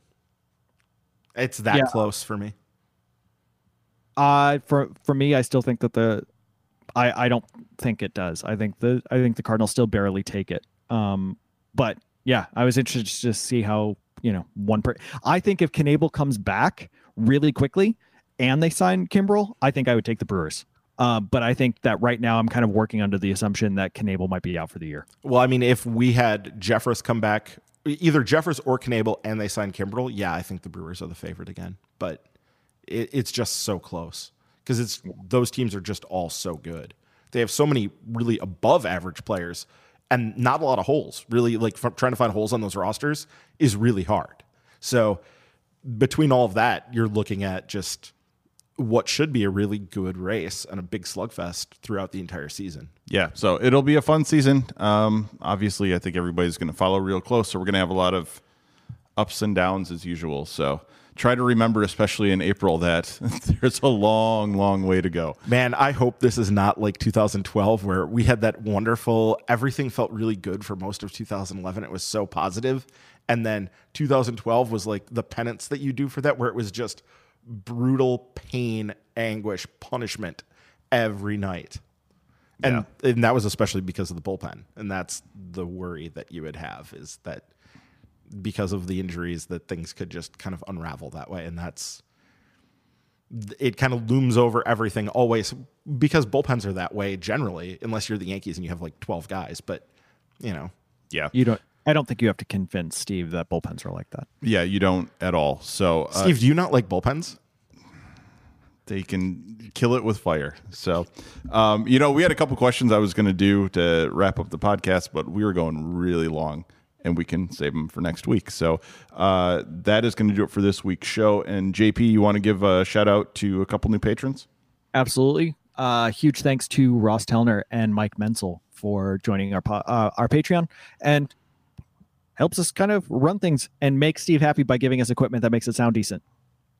It's that Yeah. close for me. Uh for for me, I still think that the I I don't think it does. I think the I think the Cardinals still barely take it. Um, but yeah, I was interested to see how you know one per. I think if Knebel comes back really quickly and they sign Kimbrel, I think I would take the Brewers. Uh, but I think that right now I'm kind of working under the assumption that Knebel might be out for the year. Well, I mean, if we had Jeffress come back, either Jeffress or Knebel, and they sign Kimbrel, yeah, I think the Brewers are the favorite again. But it, it's just so close because it's those teams are just all so good. They have so many really above average players and not a lot of holes. Really, like trying to find holes on those rosters is really hard. So between all of that, you're looking at just what should be a really good race and a big slugfest throughout the entire season. Yeah, so it'll be a fun season. Um, obviously, I think everybody's going to follow real close, so we're going to have a lot of ups and downs as usual. So try to remember, especially in April, that there's a long, long way to go. Man, I hope this is not like 2012 where we had that wonderful, everything felt really good for most of 2011. It was so positive. And then 2012 was like the penance that you do for that, where it was just brutal pain, anguish, punishment every night. And, and that was especially because of the bullpen. And that's the worry that you would have is that because of the injuries that things could just kind of unravel that way. And that's it kind of looms over everything always because bullpens are that way generally, unless you're the Yankees and you have like 12 guys. But, you know, Yeah, You don't. I don't think you have to convince Steve that bullpens are like that. yeah, you don't at all. So uh, Steve, do you not like bullpens? they can kill it with fire. So, um, you know, we had a couple questions I was going to do to wrap up the podcast, but we were going really long, and we can save them for next week. So uh, that is going to do it for this week's show. And JP, you want to give a shout out to a couple new patrons? Absolutely. Uh, huge thanks to Ross Tellner and Mike Menzel for joining our po- uh, our Patreon and helps us kind of run things and make Steve happy by giving us equipment that makes it sound decent.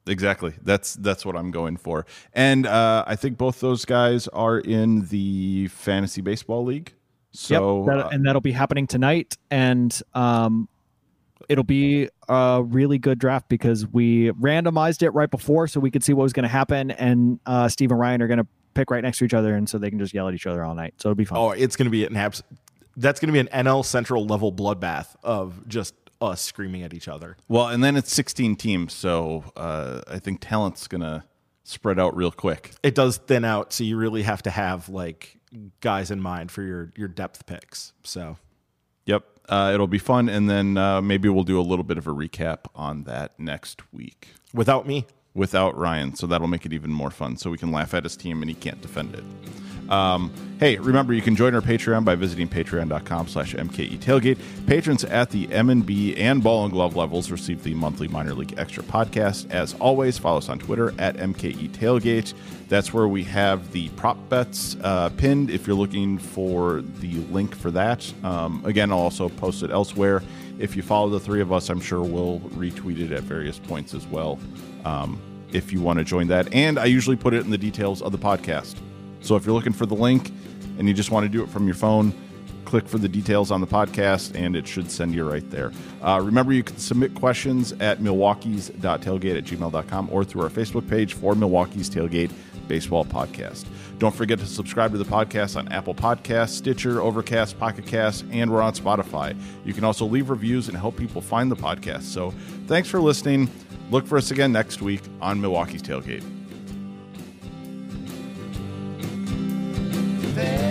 Exactly. That's that's what I'm going for. And uh, I think both those guys are in the fantasy baseball league. So yep, that, uh, and that'll be happening tonight, and um, it'll be a really good draft because we randomized it right before, so we could see what was going to happen. And uh, Steve and Ryan are going to pick right next to each other, and so they can just yell at each other all night. So it'll be fun. Oh, it's going to be an abs- that's going to be an NL Central level bloodbath of just us screaming at each other. well, and then it's 16 teams, so uh, I think talent's gonna spread out real quick. It does thin out, so you really have to have like guys in mind for your your depth picks. So Yep. Uh, it'll be fun, and then uh, maybe we'll do a little bit of a recap on that next week without me, without Ryan, so that'll make it even more fun. So we can laugh at his team, and he can't defend it. Um, hey, remember you can join our Patreon by visiting patreon.com slash MKE tailgate. Patrons at the M&B and ball and glove levels receive the monthly minor league extra podcast. As always, follow us on Twitter at MKE tailgate. That's where we have the prop bets uh, pinned if you're looking for the link for that. Um, again, I'll also post it elsewhere. If you follow the three of us, I'm sure we'll retweet it at various points as well. Um, if you want to join that. And I usually put it in the details of the podcast. So if you're looking for the link and you just want to do it from your phone, click for the details on the podcast and it should send you right there. Uh, remember, you can submit questions at milwaukee's.tailgate at gmail.com or through our Facebook page for Milwaukee's Tailgate Baseball Podcast. Don't forget to subscribe to the podcast on Apple Podcasts, Stitcher, Overcast, Pocket Cast, and we're on Spotify. You can also leave reviews and help people find the podcast. So thanks for listening. Look for us again next week on Milwaukee's Tailgate. everything.